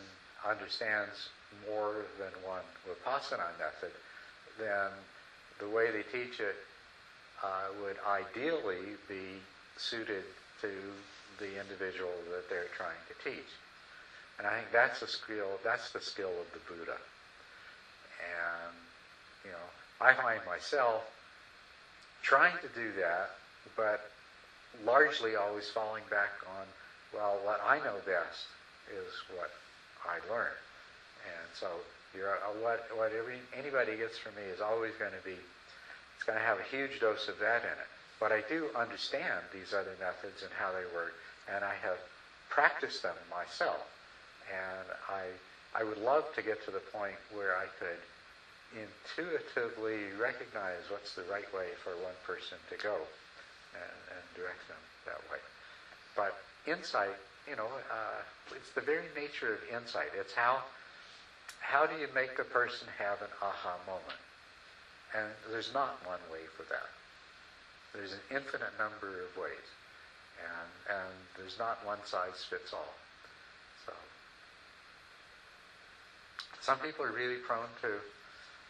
understands more than one Vipassana method, then the way they teach it uh, would ideally be suited to the individual that they're trying to teach. And I think that's the skill, that's the skill of the Buddha. And, you know, I find myself trying to do that, but largely always falling back on, well, what I know best is what I learn. And so you're, uh, what, what every, anybody gets from me is always going to be, it's going to have a huge dose of that in it. But I do understand these other methods and how they work, and I have practiced them myself. And I, I would love to get to the point where I could intuitively recognize what's the right way for one person to go and, and direct them that way. But insight, you know, uh, it's the very nature of insight. It's how how do you make a person have an aha moment? And there's not one way for that. There's an infinite number of ways, and and there's not one size fits all. So some people are really prone to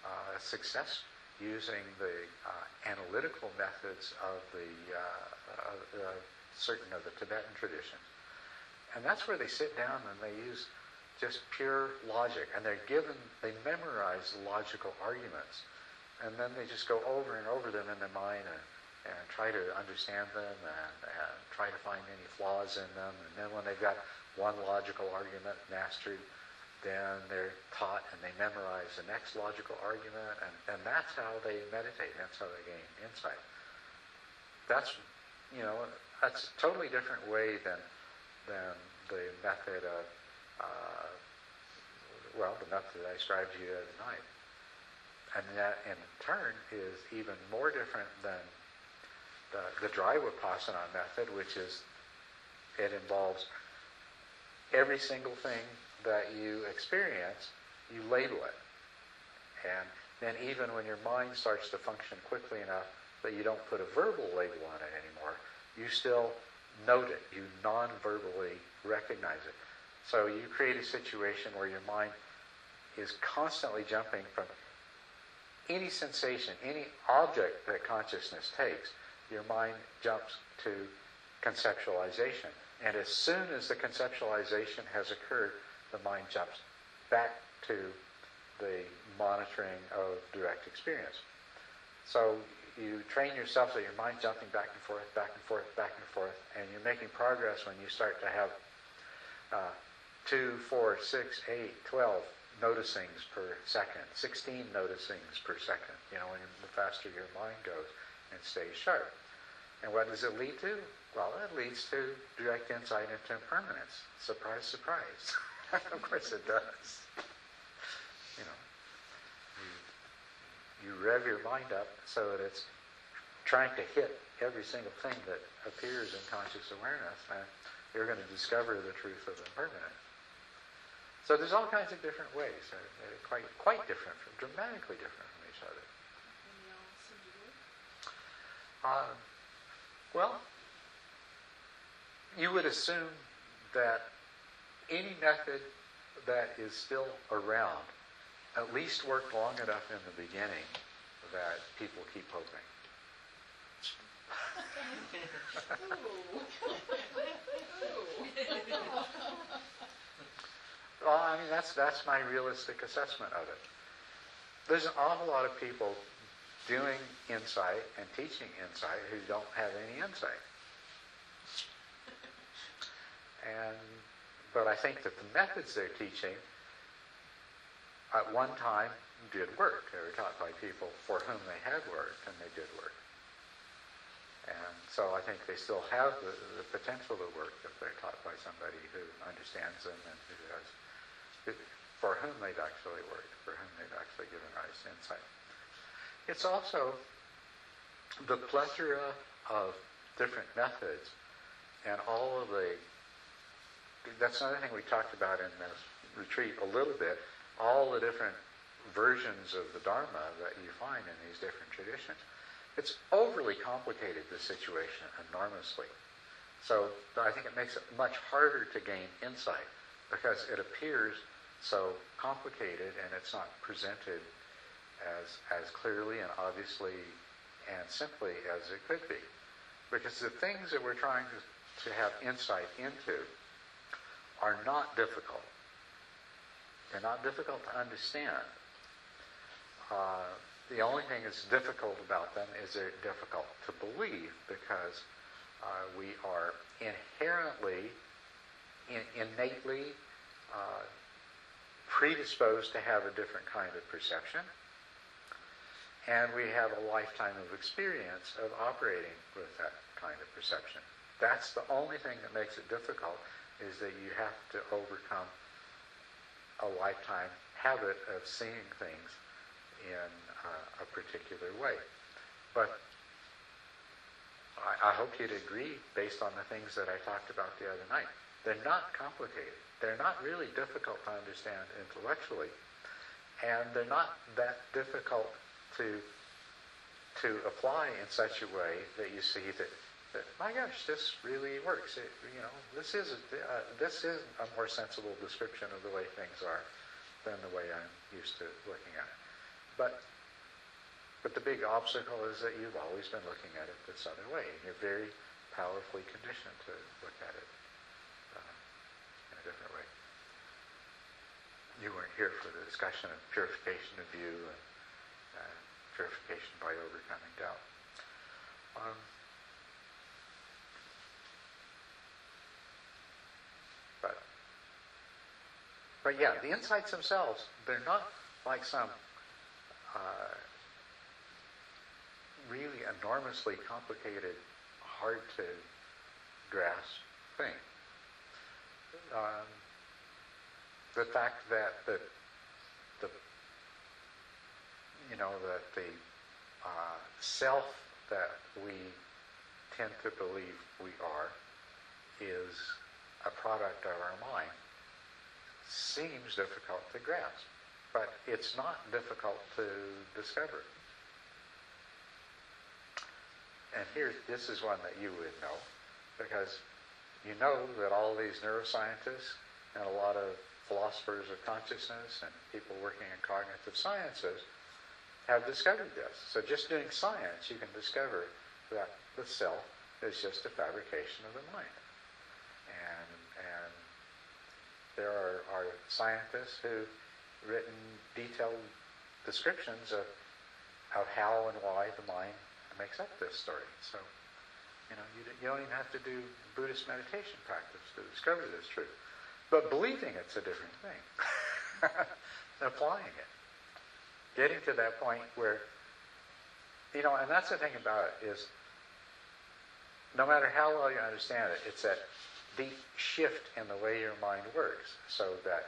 uh, success using the uh, analytical methods of the uh, uh certain of the Tibetan traditions. And that's where they sit down and they use just pure logic. And they're given, they memorize logical arguments. And then they just go over and over them in their mind and, and try to understand them and, and try to find any flaws in them. And then when they've got one logical argument mastered, then they're taught and they memorize the next logical argument. And, and that's how they meditate. That's how they gain insight. That's, you know, that's a totally different way than than the method of, uh, well, the method I described to you the other night. And that, in turn, is even more different than the, the dry vipassana method, which is, it involves every single thing that you experience, you label it. And then even when your mind starts to function quickly enough that you don't put a verbal label on it anymore, you still note it. You non-verbally recognize it. So you create a situation where your mind is constantly jumping from any sensation, any object that consciousness takes, your mind jumps to conceptualization. And as soon as the conceptualization has occurred, the mind jumps back to the monitoring of direct experience. So you train yourself so your mind's jumping back and forth, back and forth, back and forth, and you're making progress when you start to have uh, 2, 4, 6, 8, 12 noticings per second, 16 noticings per second, you know, the faster your mind goes and stays sharp. And what does it lead to? Well, it leads to direct insight into impermanence. Surprise, surprise. (laughs) of course it does. You know, you rev your mind up so that it's trying to hit every single thing that appears in conscious awareness, and you're going to discover the truth of impermanence. So there's all kinds of different ways, uh, uh, quite quite different, from, dramatically different from each other. And they all seem to work? Uh, well, you would assume that any method that is still around at least worked long enough in the beginning that people keep hoping. (laughs) Well, I mean, that's, that's my realistic assessment of it. There's an awful lot of people doing insight and teaching insight who don't have any insight. And, but I think that the methods they're teaching at one time did work. They were taught by people for whom they had worked, and they did work. And so I think they still have the, the potential to work if they're taught by somebody who understands them and who has for whom they've actually worked, for whom they've actually given rise to insight. It's also the plethora of different methods and all of the, that's another thing we talked about in this retreat a little bit, all the different versions of the Dharma that you find in these different traditions. It's overly complicated, the situation, enormously. So I think it makes it much harder to gain insight because it appears so complicated and it's not presented as, as clearly and obviously and simply as it could be. Because the things that we're trying to, to have insight into are not difficult. They're not difficult to understand. Uh, the only thing that's difficult about them is they're difficult to believe because uh, we are inherently, in, innately uh, predisposed to have a different kind of perception. And we have a lifetime of experience of operating with that kind of perception. That's the only thing that makes it difficult is that you have to overcome a lifetime habit of seeing things in uh, a particular way. But I, I hope you'd agree, based on the things that I talked about the other night, they're not complicated. They're not really difficult to understand intellectually, and they're not that difficult to to apply in such a way that you see that, that my gosh, this really works. It, you know, this is uh, this is a more sensible description of the way things are, than the way I'm used to looking at it. But but the big obstacle is that you've always been looking at it this other way, and you're very powerfully conditioned to look at it uh, in a different way. You weren't here for the discussion of purification of view and uh, purification by overcoming doubt. Um, but, but yeah, the insights themselves, they're not like some uh, really enormously complicated, hard to grasp thing. Um, the fact that the, the you know, that the uh, self that we tend to believe we are is a product of our mind seems difficult to grasp, but it's not difficult to discover. And here, this is one that you would know, because you know that all these neuroscientists and a lot of philosophers of consciousness and people working in cognitive sciences have discovered this. So just doing science, you can discover that the self is just a fabrication of the mind. And, and there are, are scientists who've written detailed descriptions of, of how and why the mind makes up this story. So, you know, you, you don't even have to do Buddhist meditation practice to discover this truth. But believing it's a different thing. (laughs) Applying it getting to that point where, you know, and that's the thing about it is, no matter how well you understand it, it's that deep shift in the way your mind works, so that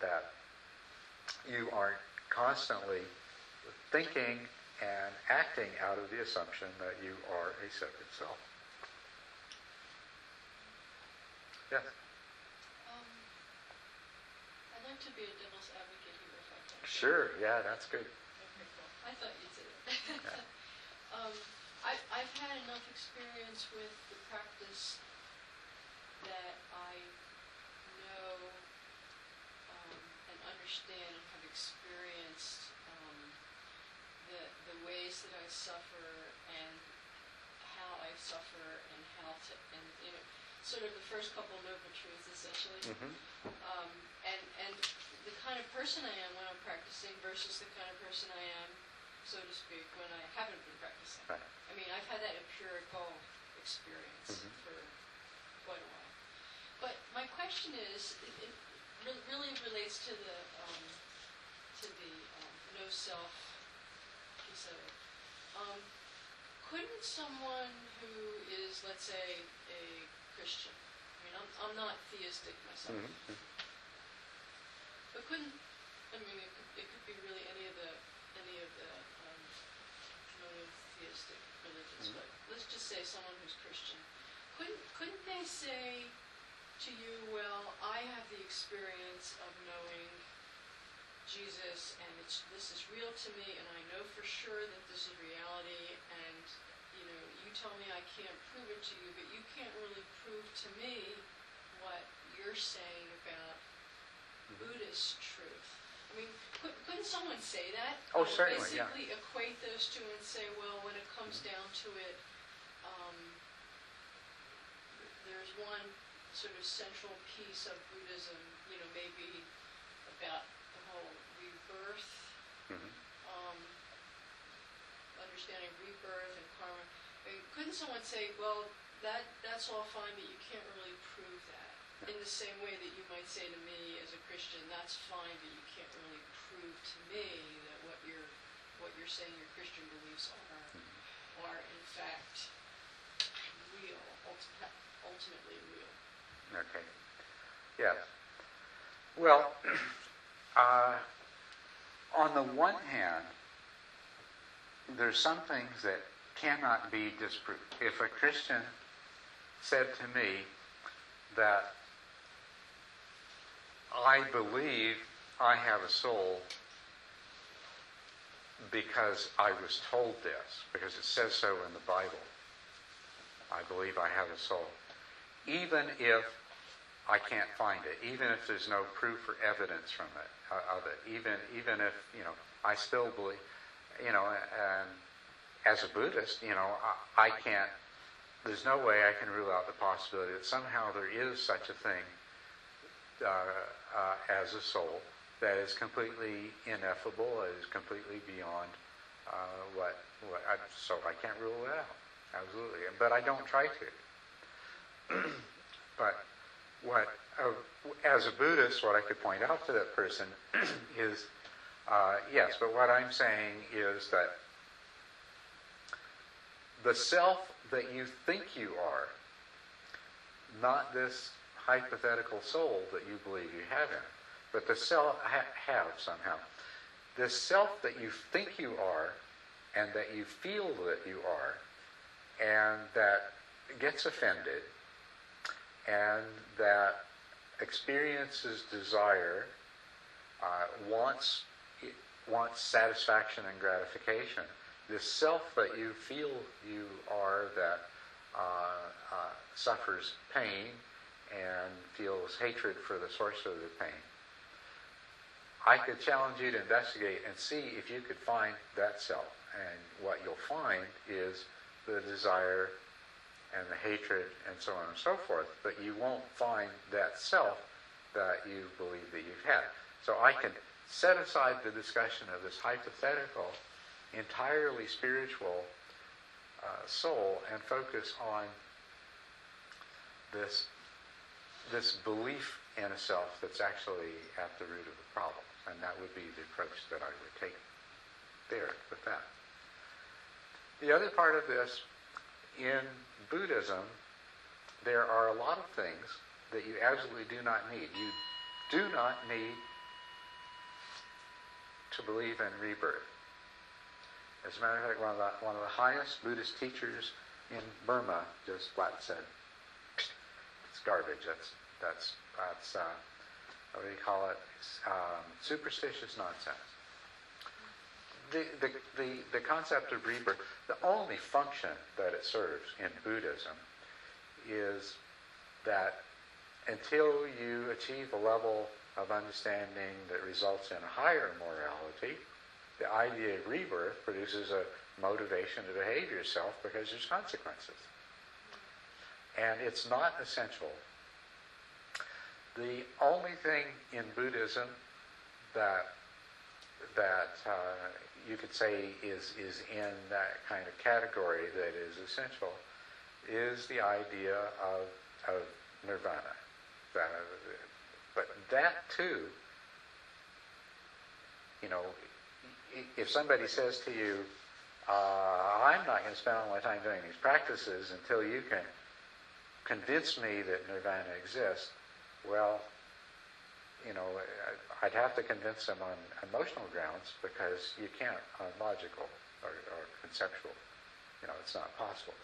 that you aren't constantly thinking and acting out of the assumption that you are a separate self. Yes. Um, I'd like to be a devil's advocate here if I can. Sure. Yeah, that's good. Okay, cool. I thought you'd did. Yeah. (laughs) um, I, I've had enough experience with the practice that I know um, and understand and have experienced um, the, the ways that I suffer and how I suffer and how to, and you know, sort of the first couple noble truths essentially hmm um, and and the kind of person I am when I'm practicing versus the kind of person I am, so to speak, when I haven't been practicing. Right. I mean, I've had that empirical experience Mhm. for quite a while. But my question is, it, it re- really relates to the um, to the um, no self piece of it. Um, couldn't someone who is, let's say, a Christian, I mean, I'm, I'm not theistic myself, hmm but couldn't, I mean, it could, it could be really any of the, any of the um, monotheistic religions, Mhm. but let's just say someone who's Christian. Couldn't, couldn't they say to you, well, I have the experience of knowing Jesus and it's, this is real to me and I know for sure that this is reality and, you know, you tell me I can't prove it to you, but you can't really prove to me what you're saying about Buddhist truth. I mean, could, couldn't someone say that? Oh, Uh, certainly, yeah. Basically equate those two and say, well, when it comes Mhm. down to it, um, there's one sort of central piece of Buddhism, you know, maybe about the whole rebirth, hmm um, understanding rebirth and karma. I mean, couldn't someone say, well, that, that's all fine, but you can't really prove that? In the same way that you might say to me as a Christian, that's fine, but you can't really prove to me that what you're, what you're saying your Christian beliefs are, are in fact real, ulti- ultimately real. Okay. Yes. Well, (clears throat) uh, on the one hand, there's some things that cannot be disproved. If a Christian said to me that I believe I have a soul because I was told this, because it says so in the Bible, I believe I have a soul. Even if I can't find it, even if there's no proof or evidence from it uh, of it. Even even if you know, I still believe, you know, and as a Buddhist, you know, I, I can't. There's no way I can rule out the possibility that somehow there is such a thing uh, uh, as a soul that is completely ineffable, is completely beyond uh, what. what I, so I can't rule that out. Absolutely, but I don't try to. (clears throat) but what, uh, as a Buddhist, what I could point out to that person (clears throat) is, uh, yes, but what I'm saying is that the self that you think you are, not this hypothetical soul that you believe you have in, but the self ha- have somehow, the self that you think you are, and that you feel that you are, and that gets offended and that experiences desire, uh, wants wants satisfaction and gratification. This self that you feel you are that uh, uh, suffers pain and feels hatred for the source of the pain. I could challenge you to investigate and see if you could find that self. And what you'll find is the desire and the hatred and so on and so forth, but you won't find that self that you believe that you've had. So I can set aside the discussion of this hypothetical, entirely spiritual uh, soul and focus on this this belief in a self that's actually at the root of the problem. And that would be the approach that I would take there with that. The other part of this in Buddhism, there are a lot of things that you absolutely do not need. You do not need to believe in rebirth. As a matter of fact, one of the, one of the highest Buddhist teachers in Burma just flat said, "It's garbage. That's that's that's uh, what do you call it? Um, superstitious nonsense." The, the, the, the concept of rebirth, the only function that it serves in Buddhism is that until you achieve a level of understanding that results in a higher morality, the idea of rebirth produces a motivation to behave yourself because there's consequences. And it's not essential. The only thing in Buddhism that that uh, you could say is, is in that kind of category that is essential is the idea of, of nirvana. But that too, you know, if somebody says to you, uh, I'm not going to spend all my time doing these practices until you can convince me that nirvana exists, well, you know, I'd have to convince them on emotional grounds because you can't on logical or, or conceptual. You know, it's not possible.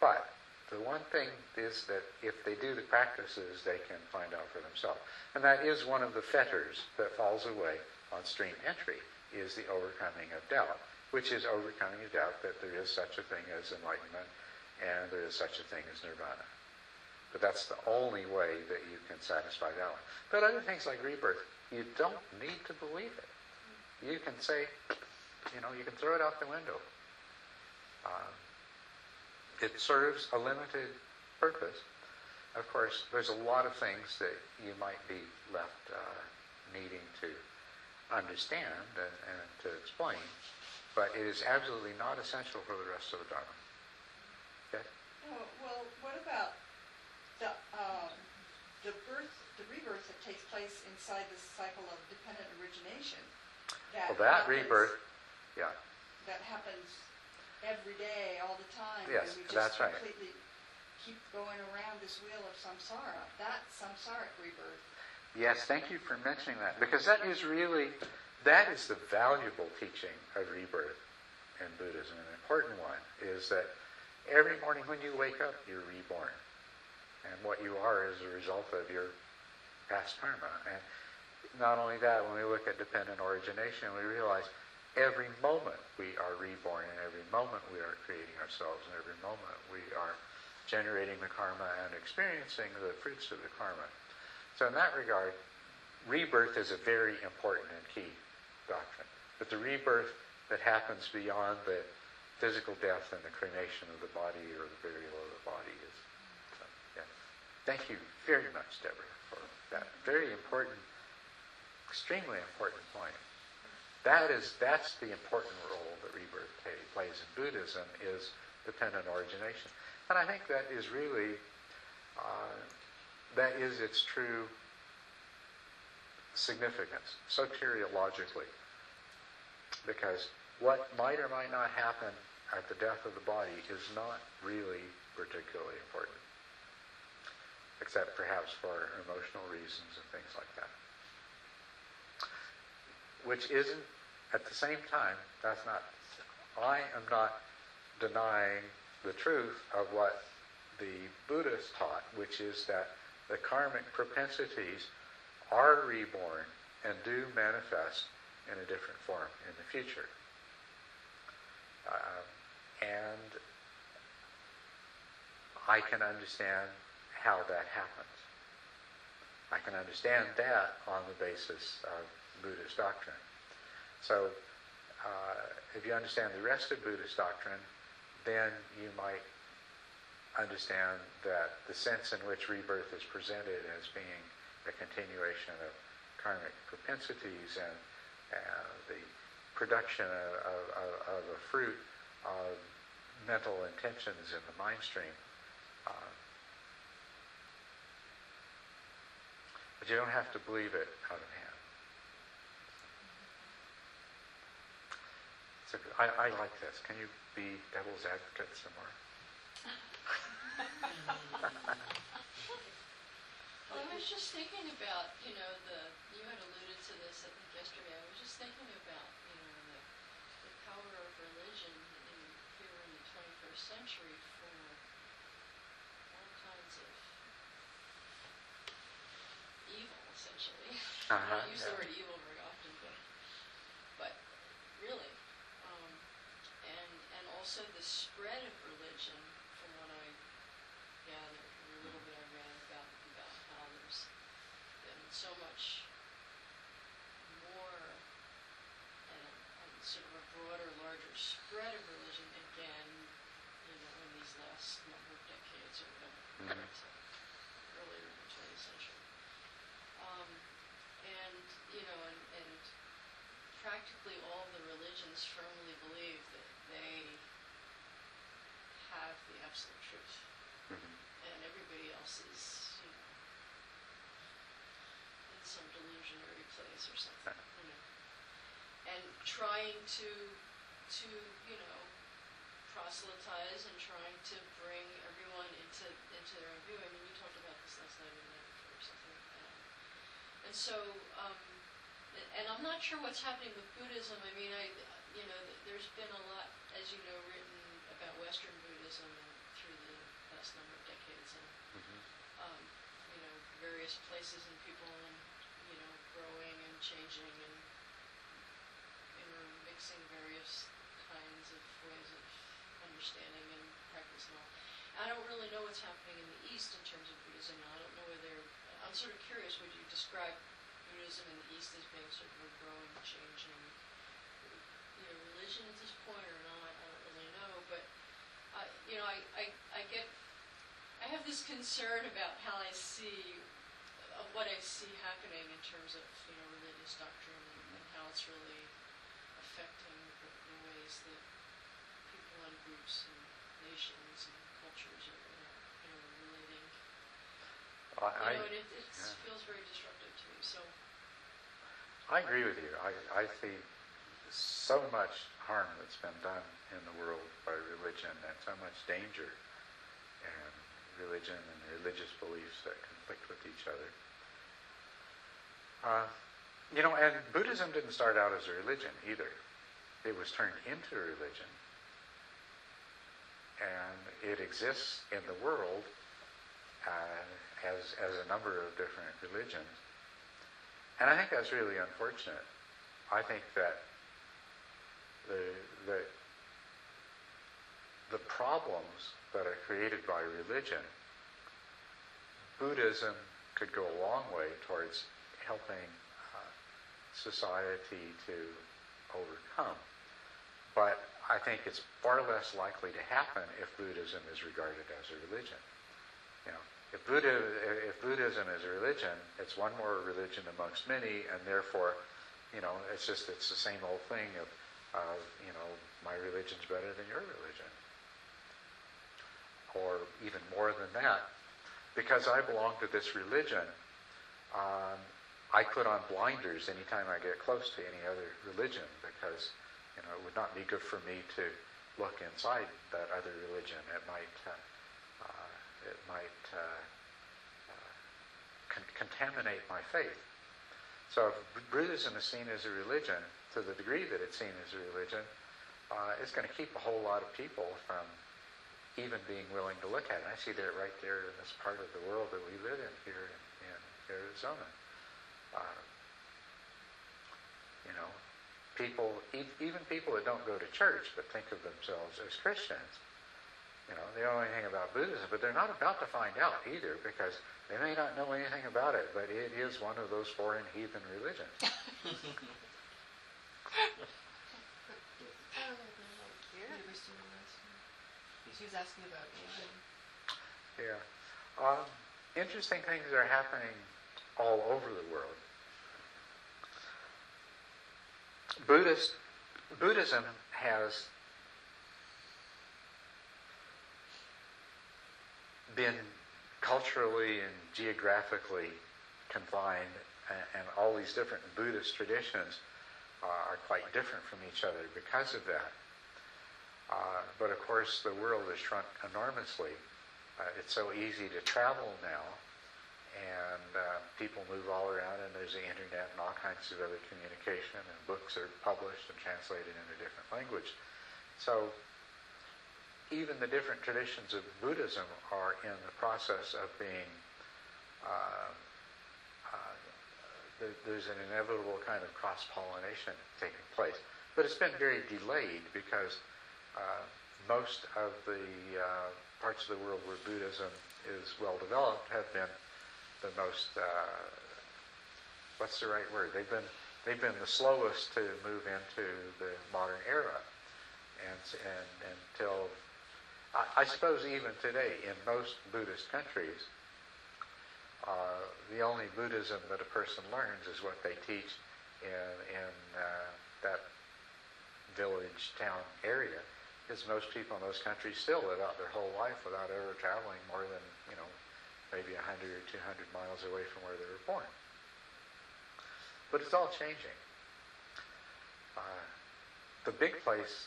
But the one thing is that if they do the practices, they can find out for themselves. And that is one of the fetters that falls away on stream entry, is the overcoming of doubt, which is overcoming the doubt that there is such a thing as enlightenment and there is such a thing as nirvana. But that's the only way that you can satisfy that one. But other things like rebirth, you don't need to believe it. You can say, you know, you can throw it out the window. Um, it serves a limited purpose. Of course, there's a lot of things that you might be left uh, needing to understand and, and to explain, but it is absolutely not essential for the rest of the Dharma. Okay? Oh, well, what about the, um, the birth, the rebirth that takes place inside this cycle of dependent origination. That Well, that happens- rebirth, yeah, That happens every day, all the time. Yes, and we that's just right. completely keep going around this wheel of samsara. That's samsaric rebirth. yes, thank you for mentioning that, because that is really, that is the valuable teaching of rebirth in Buddhism. An important one is that every morning when you wake up, you're reborn. And what you are is a result of your past karma. And not only that, when we look at dependent origination, we realize every moment we are reborn, and every moment we are creating ourselves, and every moment we are generating the karma and experiencing the fruits of the karma. So in that regard, rebirth is a very important and key doctrine. But the rebirth that happens beyond the physical death and the cremation of the body or the burial of the body is. Thank you very much, Deborah, for that very important, extremely important point. That is, that's the important role that rebirth plays in Buddhism is dependent origination. And I think that is really, uh, that is its true significance, soteriologically. Because what might or might not happen at the death of the body is not really particularly important, except perhaps for emotional reasons and things like that. Which isn't, at the same time, that's not, I am not denying the truth of what the Buddhists taught, which is that the karmic propensities are reborn and do manifest in a different form in the future. Uh, and I can understand how that happens. I can understand that on the basis of Buddhist doctrine. So, uh, if you understand the rest of Buddhist doctrine, then you might understand that the sense in which rebirth is presented as being a continuation of karmic propensities and uh, the production of, of, of, a fruit of mental intentions in the mind stream. Uh, but you don't have to believe it out of hand. So I, I like this. Can you be devil's advocate some more? (laughs) Well, I was just thinking about, you know, the, you had alluded to this, I think yesterday, I was just thinking about, you know, the, the power of religion in, here in the twenty-first century for all kinds of evil, I Uh-huh, don't use the word evil very often, but, but really. Um, and, and also the spread of religion, from what I gathered, from a little bit I read about, about how there's been so much more and, and sort of a broader, larger spread of religion again, you know, in these last number of decades or whatever, Mhm. compared to earlier in the 20th century. Um, and, you know, and, and practically all the religions firmly believe that they have the absolute truth Mhm. and everybody else is, you know, in some delusionary place or something, you know. And trying to, to, you know, proselytize and trying to bring everyone into, into their own view. I mean, you talked about this last night or the night before or something. Um, and so, um, and- I'm not sure what's happening with Buddhism. I mean, I, you know, there's been a lot, as you know, written about Western Buddhism and through the last number of decades, and Mhm. um, you know, various places and people, and you know, growing and changing and intermixing various kinds of ways of understanding and practice and all. I don't really know what's happening in the East in terms of Buddhism. Now, I don't know whether I'm sort of curious. Would you describe Buddhism in the East as being sort of a growing, changing, you know, religion at this point or not? I don't really know, but I, you know, I, I, I get, I have this concern about how I see, of what I see happening in terms of, you know, religious doctrine and, and how it's really affecting the, the ways that people and groups and nations and cultures are, you know, you know relating. I, You know, and it, it yeah. feels very disruptive to me, so. I agree with you. I, I see so much harm that's been done in the world by religion and so much danger and religion and religious beliefs that conflict with each other. Uh, you know, and Buddhism didn't start out as a religion either. It was turned into a religion. And it exists in the world uh, as, as a number of different religions. And I think that's really unfortunate. I think that the, the, the problems that are created by religion, Buddhism could go a long way towards helping uh, society to overcome. But I think it's far less likely to happen if Buddhism is regarded as a religion. You know, if, Buddha, if Buddhism is a religion, it's one more religion amongst many, and therefore, you know, it's just it's the same old thing of, you know, my religion's better than your religion, or even more than that. Because I belong to this religion, um, I put on blinders anytime I get close to any other religion because you know it would not be good for me to look inside that other religion. It might uh, it might uh, uh, con- contaminate my faith. So if Buddhism is seen as a religion, to the degree that it's seen as a religion, uh, it's going to keep a whole lot of people from even being willing to look at it. I see that right there in this part of the world that we live in here in, in Arizona. Uh, you know, people, e- even people that don't go to church but think of themselves as Christians, you know, they don't know anything about Buddhism, but they're not about to find out either because they may not know anything about it, but it is one of those foreign heathen religions. (laughs) She was asking about Asian. Yeah. Um, interesting things are happening all over the world. Buddhist, Buddhism has been culturally and geographically confined, and, and all these different Buddhist traditions are quite different from each other because of that. Uh, but of course, the world has shrunk enormously. Uh, it's so easy to travel now, and uh, people move all around, and there's the internet and all kinds of other communication, and books are published and translated into different language. So even the different traditions of Buddhism are in the process of being. Uh, uh, there's an inevitable kind of cross pollination taking place, but it's been very delayed because uh, most of the uh, parts of the world where Buddhism is well developed have been the most uh, what's the right word? They've been they've been the slowest to move into the modern era, and and until I, I suppose even today in most Buddhist countries, uh, the only Buddhism that a person learns is what they teach in in uh, that village town area Because most people in those countries still live out their whole life without ever traveling more than, you know, maybe 100 or 200 miles away from where they were born. But it's all changing. Uh, the big place,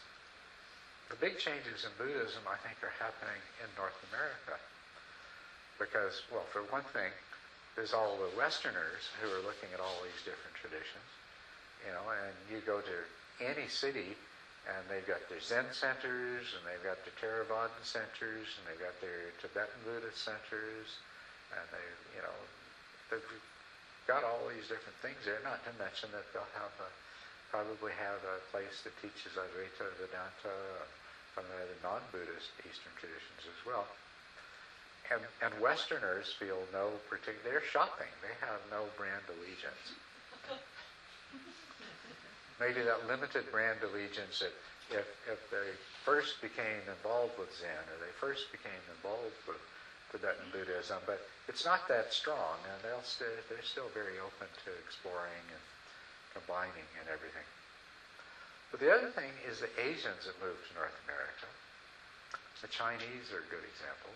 the big changes in Buddhism, I think, are happening in North America. Because, well, for one thing, there's all the Westerners who are looking at all these different traditions. You know, and you go to any city and they've got their Zen centers, and they've got their Theravada centers, and they've got their Tibetan Buddhist centers, and they, you know, they've got all these different things there. Not to mention that they'll have a, probably have a place that teaches Advaita Vedanta from the non-Buddhist Eastern traditions as well. And, and Westerners feel no particular. They're shopping. They have no brand allegiance maybe that limited brand allegiance that if, if they first became involved with Zen or they first became involved with Tibetan Buddhism, but it's not that strong, and they'll st- they're still very open to exploring and combining and everything. But the other thing is the Asians that moved to North America. The Chinese are a good example.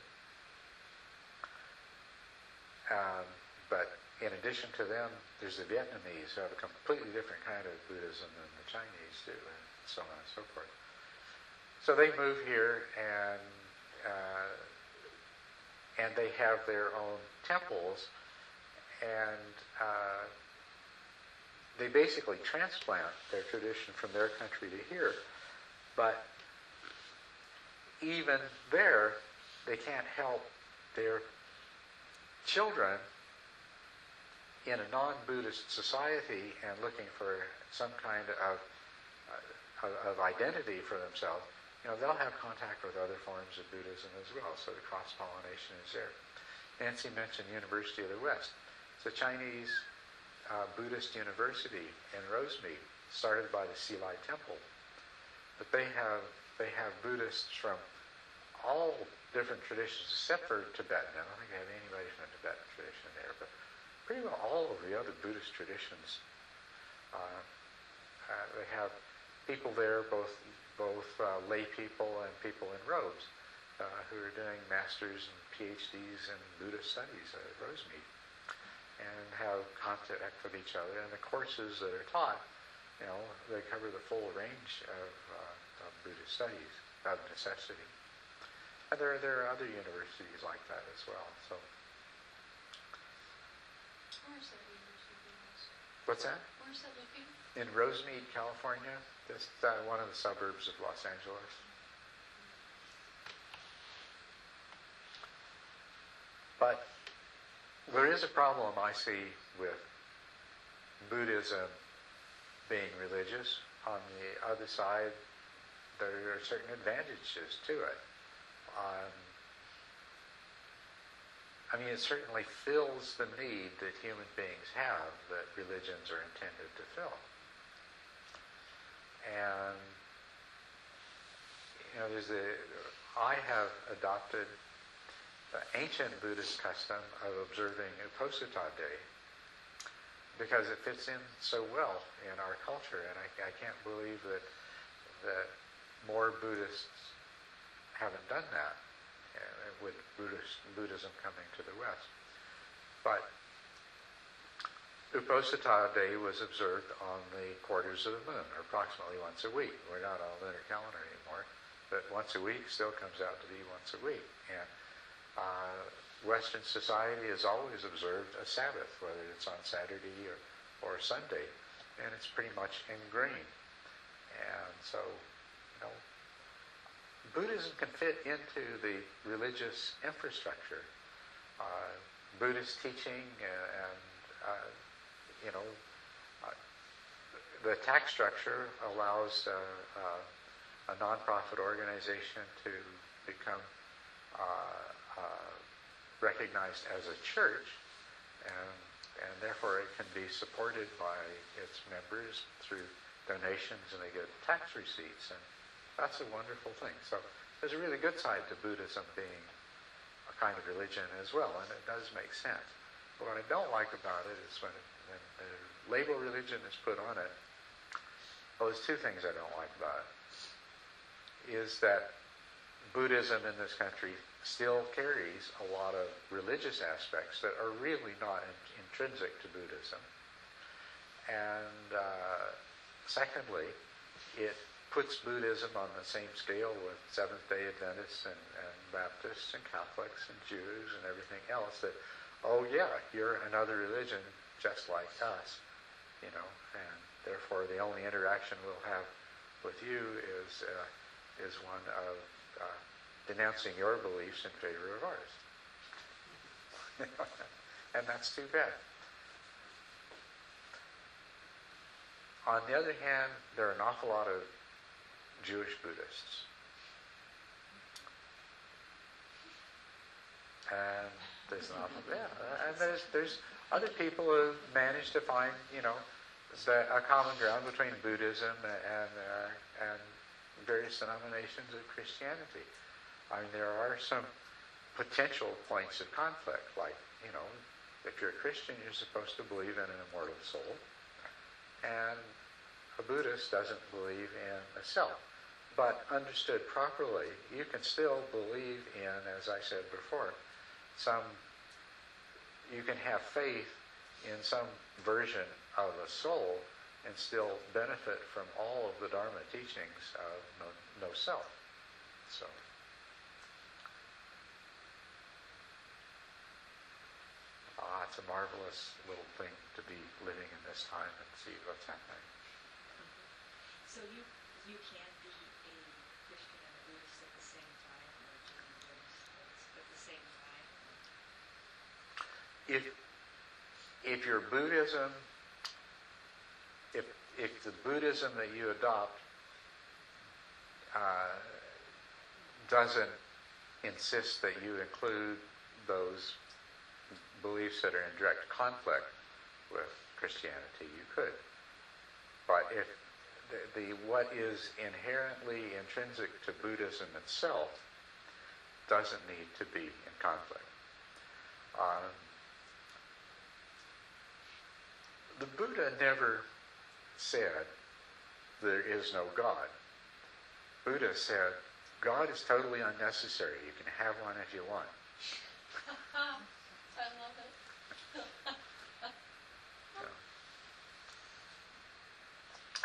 Um, but in addition to them, there's the Vietnamese who have a completely different kind of Buddhism than the Chinese do, and so on and so forth. So they move here, and uh, and they have their own temples, and uh, they basically transplant their tradition from their country to here. But even there, they can't help their children in a non-Buddhist society and looking for some kind of, uh, of identity for themselves, you know, they'll have contact with other forms of Buddhism as well. So the cross-pollination is there. Nancy mentioned University of the West. the Chinese uh, Buddhist University in Rosemead, started by the Hsi Lai Temple. But they have they have Buddhists from all different traditions except for Tibetan. I don't think they have anybody from the Tibetan tradition there, but pretty well all of the other Buddhist traditions. Uh, uh, they have people there, both both uh, lay people and people in robes, uh, who are doing masters and PhDs in Buddhist studies at Rosemead, and have contact with each other. And the courses that are taught, you know, they cover the full range of, uh, of Buddhist studies of necessity. And there, there are other universities like that as well. So, Where is that university what's that? Where's that located? In Rosemead, California, just uh, one of the suburbs of Los Angeles. But there is a problem I see with Buddhism being religious. On the other side, there are certain advantages to it. Um, I mean, it certainly fills the need that human beings have that religions are intended to fill. And, you know, there's a, I have adopted the ancient Buddhist custom of observing Uposatha Day because it fits in so well in our culture, and I, I can't believe that that more Buddhists haven't done that uh, with Buddhist, Buddhism coming to the West. But Uposatha Day was observed on the quarters of the moon, or approximately once a week. We're not on lunar calendar anymore, but once a week still comes out to be once a week. And uh, Western society has always observed a Sabbath, whether it's on Saturday or, or Sunday, and it's pretty much ingrained. And so, you know, Buddhism can fit into the religious infrastructure. Uh, Buddhist teaching and, uh, you know, uh, the tax structure allows uh, uh, a nonprofit organization to become Uh, recognized as a church, and, and therefore it can be supported by its members through donations, and they get tax receipts, and that's a wonderful thing. So there's a really good side to Buddhism being a kind of religion as well, and it does make sense. But what I don't like about it is when, it, when the label religion is put on it. Well, there's two things I don't like about it. Is that Buddhism in this country still carries a lot of religious aspects that are really not in, intrinsic to Buddhism. And uh, secondly, it puts Buddhism on the same scale with Seventh day Adventists and, and Baptists and Catholics and Jews and everything else that, oh yeah, you're another religion just like us, you know, and therefore the only interaction we'll have with you is, uh, is one of uh, denouncing your beliefs in favor of ours. (laughs) and that's too bad. On the other hand, there are an awful lot of Jewish Buddhists. And there's an awful lot. yeah, and there's there's other people who managed to find you know a common ground between Buddhism and uh, and various denominations of Christianity. I mean, there are some potential points of conflict, like you know, if you're a Christian, you're supposed to believe in an immortal soul, and a Buddhist doesn't believe in a self. But understood properly, you can still believe in, as I said before, some, you can have faith in some version of a soul and still benefit from all of the Dharma teachings of no, no self. So. It's a marvelous little thing to be living in this time and see what's happening. So you, you can be a Christian and a Buddhist at the same time, or a Jew and Buddhist at the same time? if if your Buddhism, if if the Buddhism that you adopt uh, doesn't insist that you include those beliefs that are in direct conflict with Christianity, you could. But if the, the what is inherently intrinsic to Buddhism itself doesn't need to be in conflict. Um, the Buddha never said there is no God. Buddha said God is totally unnecessary. You can have one if you want. (laughs) I love it. So,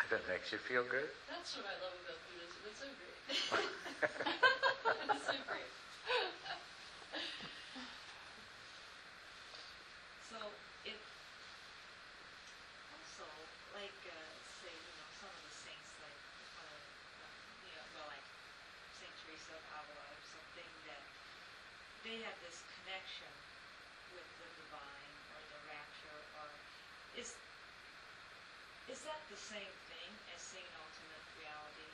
if that makes you feel good. That's what I love about Buddhism. It's so great. (laughs) it's so great. So it also, like, uh, say, you know, some of the saints, like, uh, you know, well, like Saint Teresa of Avila or something, that they have this connection with the divine or the rapture, or is is that the same seeing ultimate reality?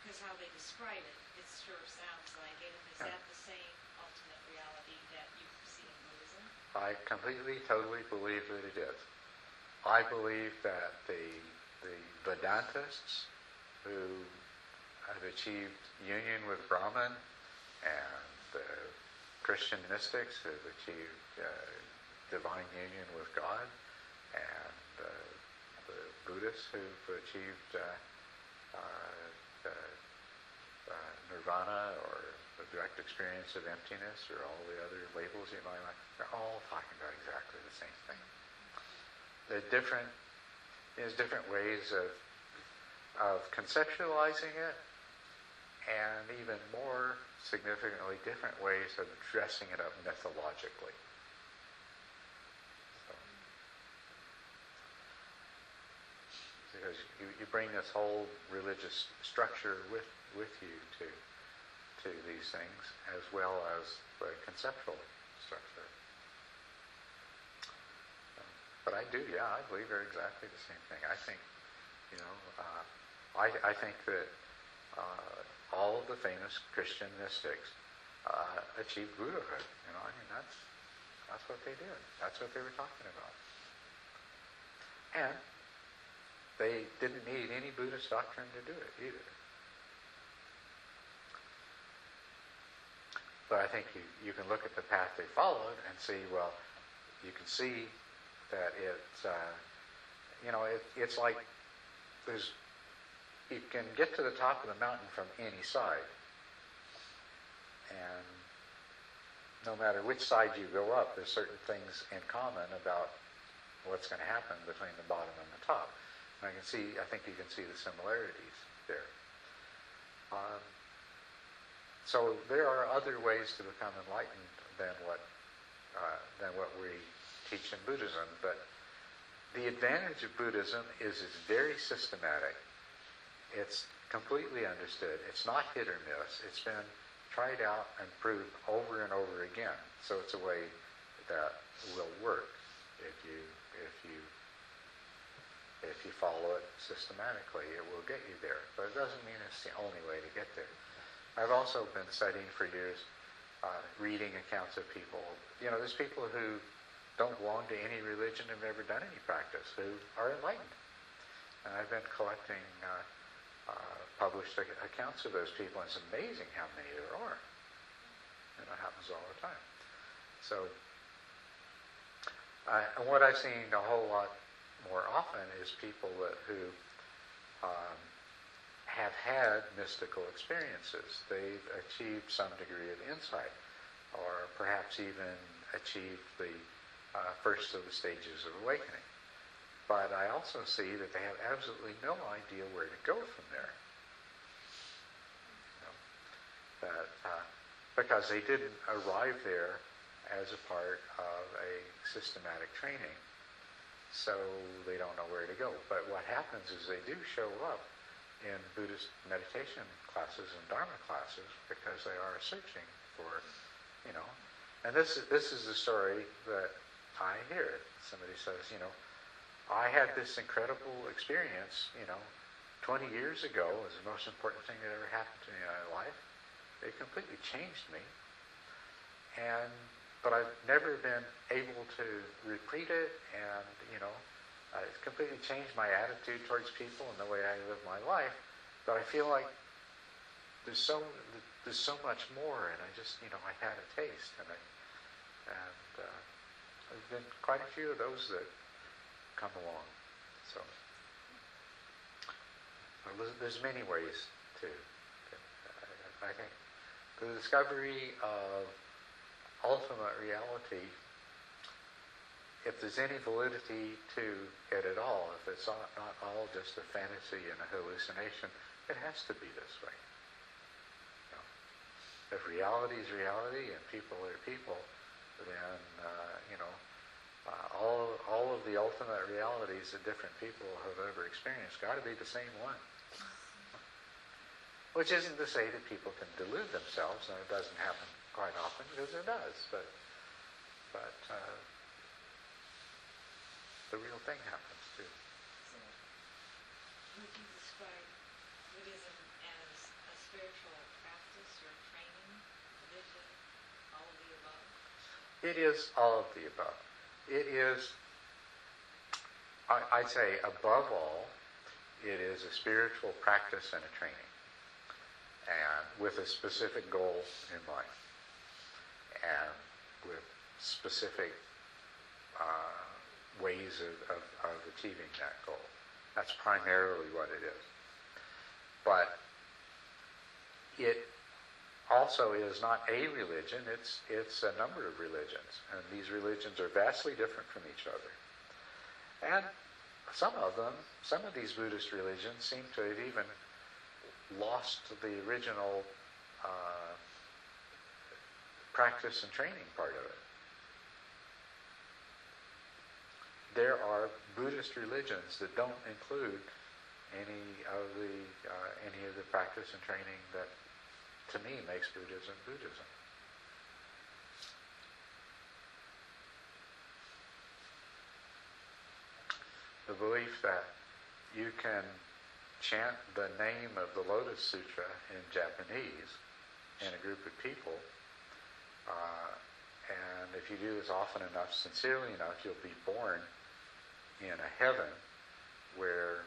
Because how they describe it, it sure sounds like it. Is that the same ultimate reality that you see in Buddhism? I completely, totally believe that it is. I believe that the the Vedantists who have achieved union with Brahman and the Christian mystics who have achieved uh, divine union with God and uh, Buddhists who've achieved uh, uh, uh, nirvana or the direct experience of emptiness or all the other labels you might like, they're all talking about exactly the same thing. There are different, there's different ways of, of conceptualizing it and even more significantly different ways of dressing it up mythologically. So, because you, you bring this whole religious structure with, with you to, to these things as well as the conceptual structure. But I do, yeah, I believe they're exactly the same thing. I think, you know, uh, I, I think that uh, all of the famous Christian mystics uh, achieved Buddhahood. You know, I mean, that's, that's what they did. That's what they were talking about. And they didn't need any Buddhist doctrine to do it either. But I think you, you can look at the path they followed and see, well, you can see that it's, uh, you know, it, it's like there's, you can get to the top of the mountain from any side. And no matter which side you go up, there's certain things in common about what's going to happen between the bottom and the top. I can see, I think you can see the similarities there. Um, so there are other ways to become enlightened than what uh, than what we teach in Buddhism, but the advantage of Buddhism is it's very systematic. It's completely understood. It's not hit or miss. It's been tried out and proved over and over again. So it's a way that will work if you if you if you follow it systematically. It will get you there, but it doesn't mean it's the only way to get there. I've also been studying for years, uh, reading accounts of people. You know, there's people who don't belong to any religion, have never done any practice, who are enlightened. And I've been collecting uh, uh, published accounts of those people, and it's amazing how many there are. And it happens all the time. So, uh, and what I've seen a whole lot more often is people that, who um, have had mystical experiences. They've achieved some degree of insight, or perhaps even achieved the uh, first of the stages of awakening. But I also see that they have absolutely no idea where to go from there. You know, that uh, because they didn't arrive there as a part of a systematic training, so they don't know where to go. But what happens is they do show up in Buddhist meditation classes and Dharma classes because they are searching for, you know. And this is this is the story that I hear. Somebody says, you know, I had this incredible experience, you know, 20 years ago. It was the most important thing that ever happened to me in my life. It completely changed me. And but I've never been able to repeat it, and you know, uh, it's completely changed my attitude towards people and the way I live my life. But I feel like there's so there's so much more, and I just you know I had a taste, and I and uh, there's been quite a few of those that come along. So there's, many ways to. I, I think the discovery of ultimate reality, if there's any validity to it at all, if it's not, not all just a fantasy and a hallucination, it has to be this way. You know, if reality is reality and people are people, then uh, you know uh, all all of the ultimate realities that different people have ever experienced got to be the same one. Which isn't to say that people can delude themselves, and it doesn't happen quite often because it does, but but uh, the real thing happens too. So, would you describe Buddhism as a spiritual practice or training, religion, all of the above? It is all of the above. It is, I, I'd say, above all, it is a spiritual practice and a training, and with a specific goal in mind, and with specific uh, ways of, of, of achieving that goal. That's primarily what it is. But it also is not a religion, it's, it's a number of religions. And these religions are vastly different from each other. And some of them, some of these Buddhist religions seem to have even lost the original uh, practice and training part of it. There are Buddhist religions that don't include any of the uh, any of the practice and training that to me makes Buddhism Buddhism. The belief that you can chant the name of the Lotus Sutra in Japanese in a group of people, uh, and if you do this often enough, sincerely enough, you'll be born in a heaven where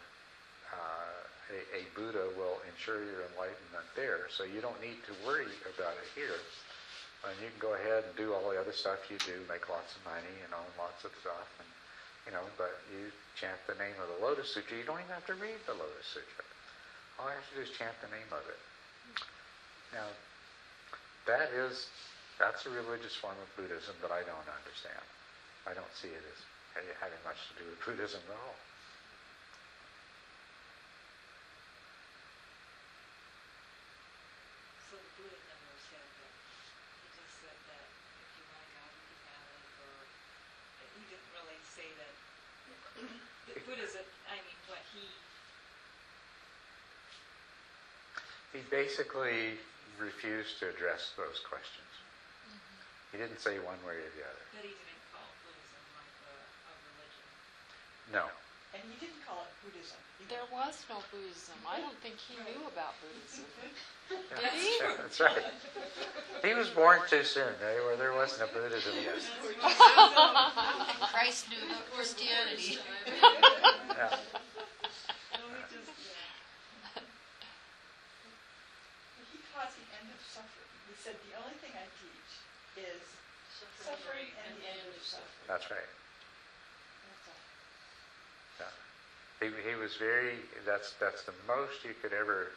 uh, a, a Buddha will ensure your enlightenment there. So you don't need to worry about it here. And you can go ahead and do all the other stuff you do, make lots of money and own lots of stuff, and you know. But you chant the name of the Lotus Sutra. You don't even have to read the Lotus Sutra. All you have to do is chant the name of it. Now, that is that's a religious form of Buddhism that I don't understand. I don't see it as having much to do with (laughs) Buddhism at all. So the Buddha never said that. He just said that if you want God, you can have it, or he didn't really say that. (clears throat) that Buddhism, I mean, what he He basically refused to address those questions. He didn't say one way or the other. But he didn't call Buddhism like a, a religion. No. And he didn't call it Buddhism. either. There was no Buddhism. I don't think he knew about Buddhism. Yeah, (laughs) Did he? yeah, that's right. He was born too soon, eh, where there wasn't a Buddhism yet. (laughs) Christ knew about Christianity. (laughs) Yeah. He just, yeah. He taught the end of suffering. He said, the only thing I teach is Suffering and the end of suffering. That's right. Yeah. He, he was very, that's, that's the most you could ever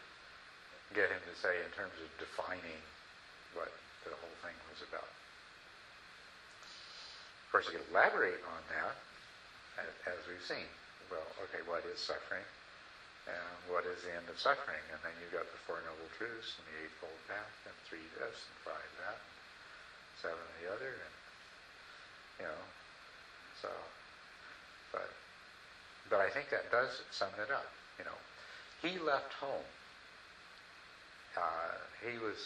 get him to say in terms of defining what the whole thing was about. Of course, you could elaborate on that, as we've seen. Well, okay, what is suffering? And what is the end of suffering? And then you've got the Four Noble Truths and the Eightfold Path and three this and five that, and seven the other, and, you know, so, but but I think that does sum it up. You know, he left home. Uh, he was,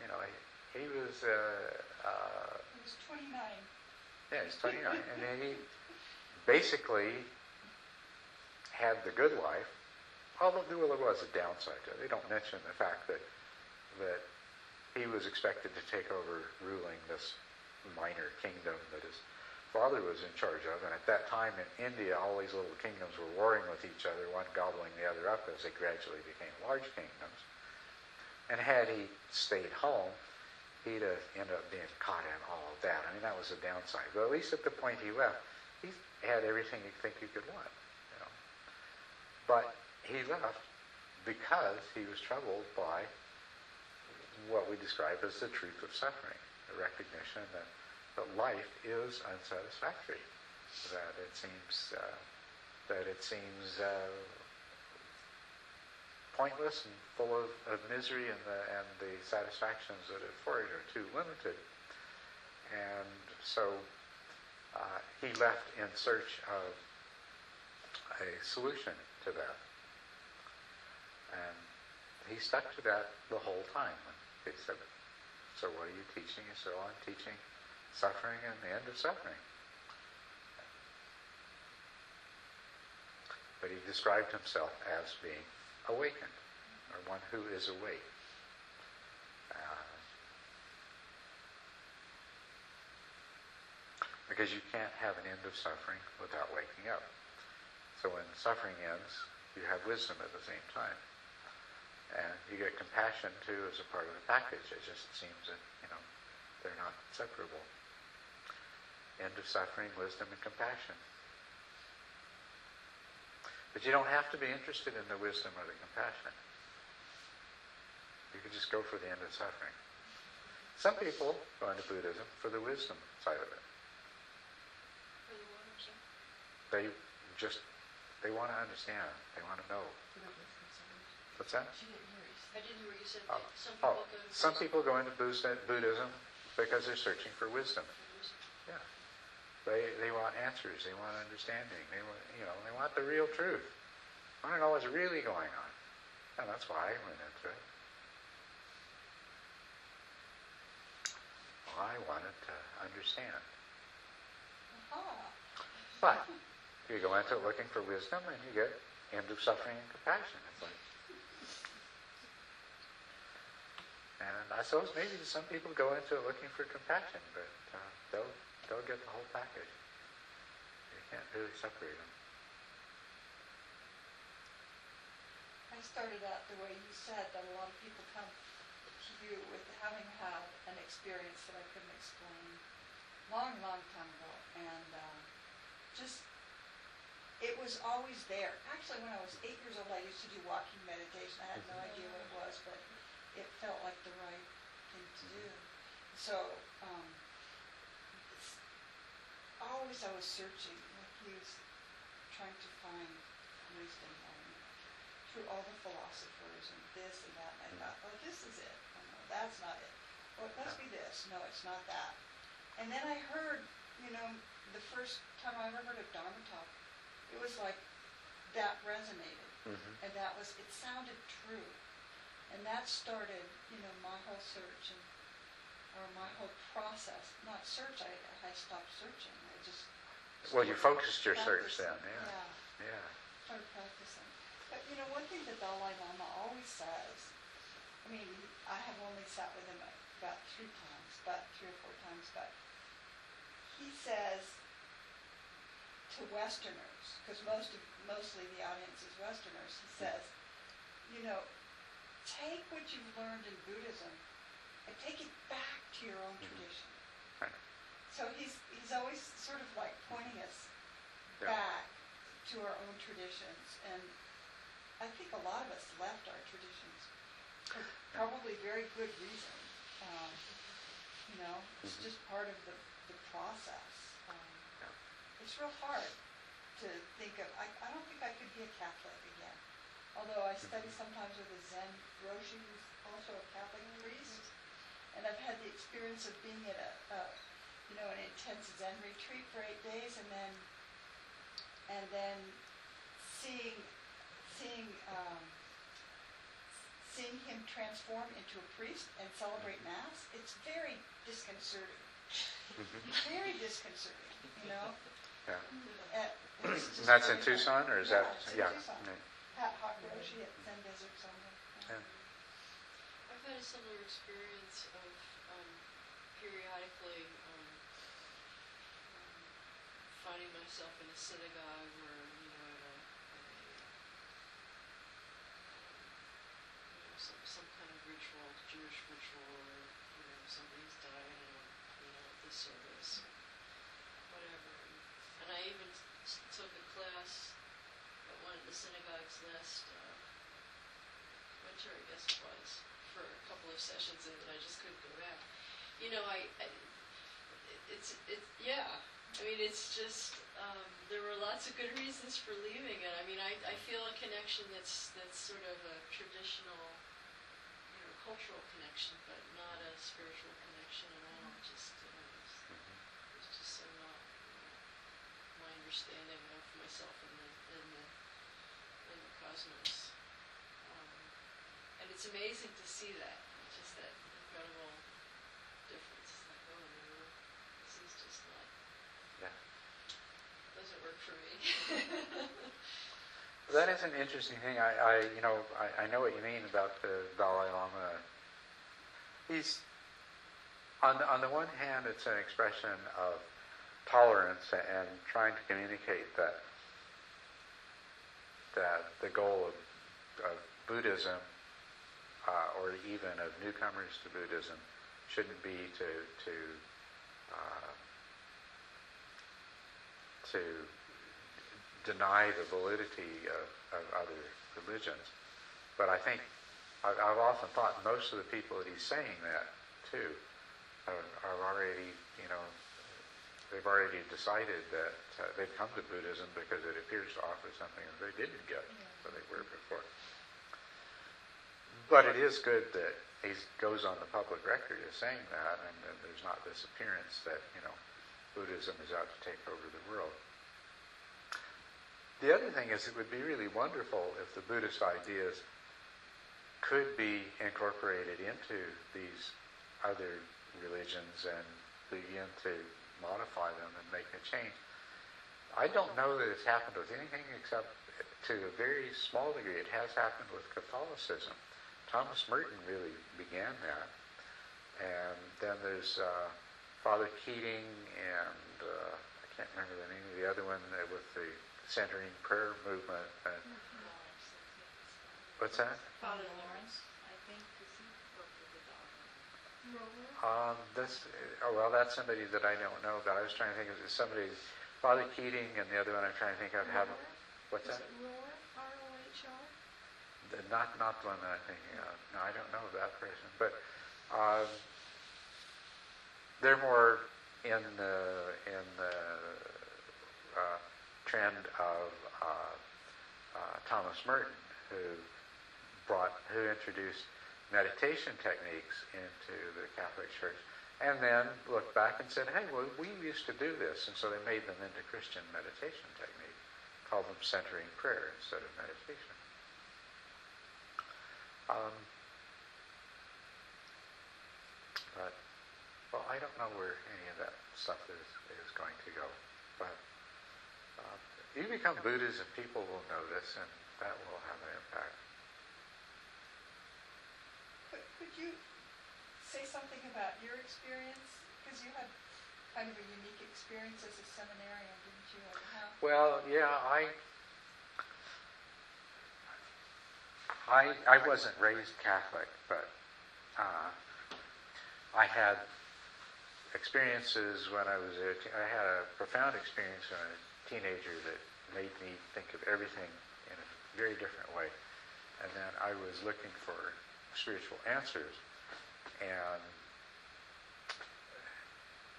you know, he, he was, uh, uh, He was 29. yeah, he's 29, and then he basically had the good life. Although there was a downside to it. They don't mention the fact that that he was expected to take over ruling this minor kingdom that his father was in charge of. And at that time in India, all these little kingdoms were warring with each other, one gobbling the other up as they gradually became large kingdoms. And had he stayed home, he'd have ended up being caught in all of that. I mean, that was the downside. But at least at the point he left, he had everything you think you could want. You know. But he left because he was troubled by what we describe as the truth of suffering, the recognition that, that life is unsatisfactory, that it seems uh, that it seems uh, pointless and full of, of misery, and the and the satisfactions that it affords are too limited. And so uh, he left in search of a solution to that. And he stuck to that the whole time. He said, so what are you teaching? He said, I'm teaching suffering and the end of suffering. But he described himself as being awakened, or one who is awake. Uh, because you can't have an end of suffering without waking up. So when suffering ends, you have wisdom at the same time. And you get compassion too as a part of the package. It just seems that, you know, they're not separable. End of suffering, wisdom, and compassion. But you don't have to be interested in the wisdom or the compassion. You can just go for the end of suffering. Some people go into Buddhism for the wisdom side of it. For the one, I'm sorry. They just, they want to understand. They want to know. What's that? I didn't hear you said. Oh, Some Oh, people go to. some people go into Buddhism because they're searching for wisdom. Mm-hmm. Yeah. They, they want answers. They want understanding. They want, you know, they want the real truth. I want to know what's really going on. And that's why I went into it. Well, I wanted to understand. Aha. But you go into it looking for wisdom and you get end of suffering and compassion. It's like, and I suppose maybe some people go into it looking for compassion, but uh, they'll they'll get the whole package. You can't really separate them. I started out the way you said, that a lot of people come to you with having had an experience that I couldn't explain long, long time ago. And uh, just, it was always there. Actually, when I was eight years old, I used to do walking meditation. I had no idea what it was, but it felt like the right thing to do. So, um, always I was searching, like he was trying to find wisdom through all the philosophers and this and that, and I thought, oh, this is it. Oh, no, that's not it. Oh, it must be this. No, it's not that. And then I heard, you know, the first time I ever heard of Dharma talk, it was like that resonated, Mm-hmm. and that was, it sounded true. And that started, you know, my whole search and, or my whole process. Not search, I, I stopped searching. I just. Well, you focused your search then, yeah. Yeah Yeah. started practicing. But you know, one thing the Dalai Lama always says, I mean, I have only sat with him about three times, but three or four times, but he says to Westerners, because most of, mostly the audience is Westerners, he says, you know, take what you've learned in Buddhism and take it back to your own tradition. Right. So he's, he's always sort of like pointing us Yeah. back to our own traditions. And I think a lot of us left our traditions for probably very good reason. Um, you know, it's Mhm. just part of the, the process. Um, Yeah. it's real hard to think of, I, I don't think I could be a Catholic again. Although I study sometimes with a Zen Roshi who's also a Catholic priest. And I've had the experience of being at a, a you know, an intense Zen retreat for eight days and then and then seeing seeing um, seeing him transform into a priest and celebrate mass, it's very disconcerting. (laughs) very disconcerting, you know. Yeah. Uh, And (clears throat) that's in Tucson, or is Yeah, that? it's in yeah. Tucson. Yeah. Pat Hawk Roshi at Zen Desert Sangha. Yeah. I've had a similar experience of um, periodically um, um, finding myself in a synagogue or, you know, at a, at a you know, some, some kind of ritual, Jewish ritual, or, you know, somebody's died and, you know, at this service, or whatever. And, and I even s- took a class at one of the synagogues last, uh, winter, I guess it was, for a couple of sessions and then I just couldn't go back. You know, I, I it's, it, yeah, I mean, it's just, um, there were lots of good reasons for leaving it. I mean, I, I feel a connection that's, that's sort of a traditional, you know, cultural connection, but not a spiritual connection at all. Just, you know, it's, it's just so not, you know, my understanding of myself in the, in the, cosmos. Um, and it's amazing to see that, just that incredible difference. It's like, oh no, this is just not, Yeah. doesn't work for me. That is an interesting thing. I, I you know, I, I know what you mean about the Dalai Lama. He's, on the, on the one hand, it's an expression of tolerance and trying to communicate that that the goal of, of Buddhism, uh, or even of newcomers to Buddhism, shouldn't be to to uh, to deny the validity of, of other religions. But I think I've, often thought most of the people that he's saying that to are, are already, you know, they've already decided that uh, they've come to Buddhism because it appears to offer something that they didn't get where they were before. But it is good that he goes on the public record as saying that, and, and there's not this appearance that you know Buddhism is out to take over the world. The other thing is, it would be really wonderful if the Buddhist ideas could be incorporated into these other religions and begin to modify them and make a change. I don't know that it's happened with anything except to a very small degree. It has happened with Catholicism. Thomas Merton really began that. And then there's uh, Father Keating and uh, I can't remember the name of the other one with the centering prayer movement. What's that? Father Lawrence, I think, because he worked with the dog. Um, oh, well, that's somebody that I don't know, but I was trying to think of somebody, Father Keating, and the other one I'm trying to think of have, what's that? The- Not, not the one that I'm thinking of. No, I don't know that person, but, um, they're more in the, in the, uh, trend of, uh, uh, Thomas Merton, who brought, who introduced meditation techniques into the Catholic Church, and then looked back and said, hey, well, we used to do this, and so they made them into Christian meditation techniques, called them centering prayer instead of meditation. Um, but, well, I don't know where any of that stuff is, is going to go, but uh, you become Buddhist and people will notice, and that will have an impact. Could, you say something about your experience? Because you had kind of a unique experience as a seminarian, didn't you? Well, yeah, I, I, I wasn't raised Catholic, but uh, I had experiences when I was a, I had a profound experience when I was a teenager that made me think of everything in a very different way. And then I was looking for spiritual answers, and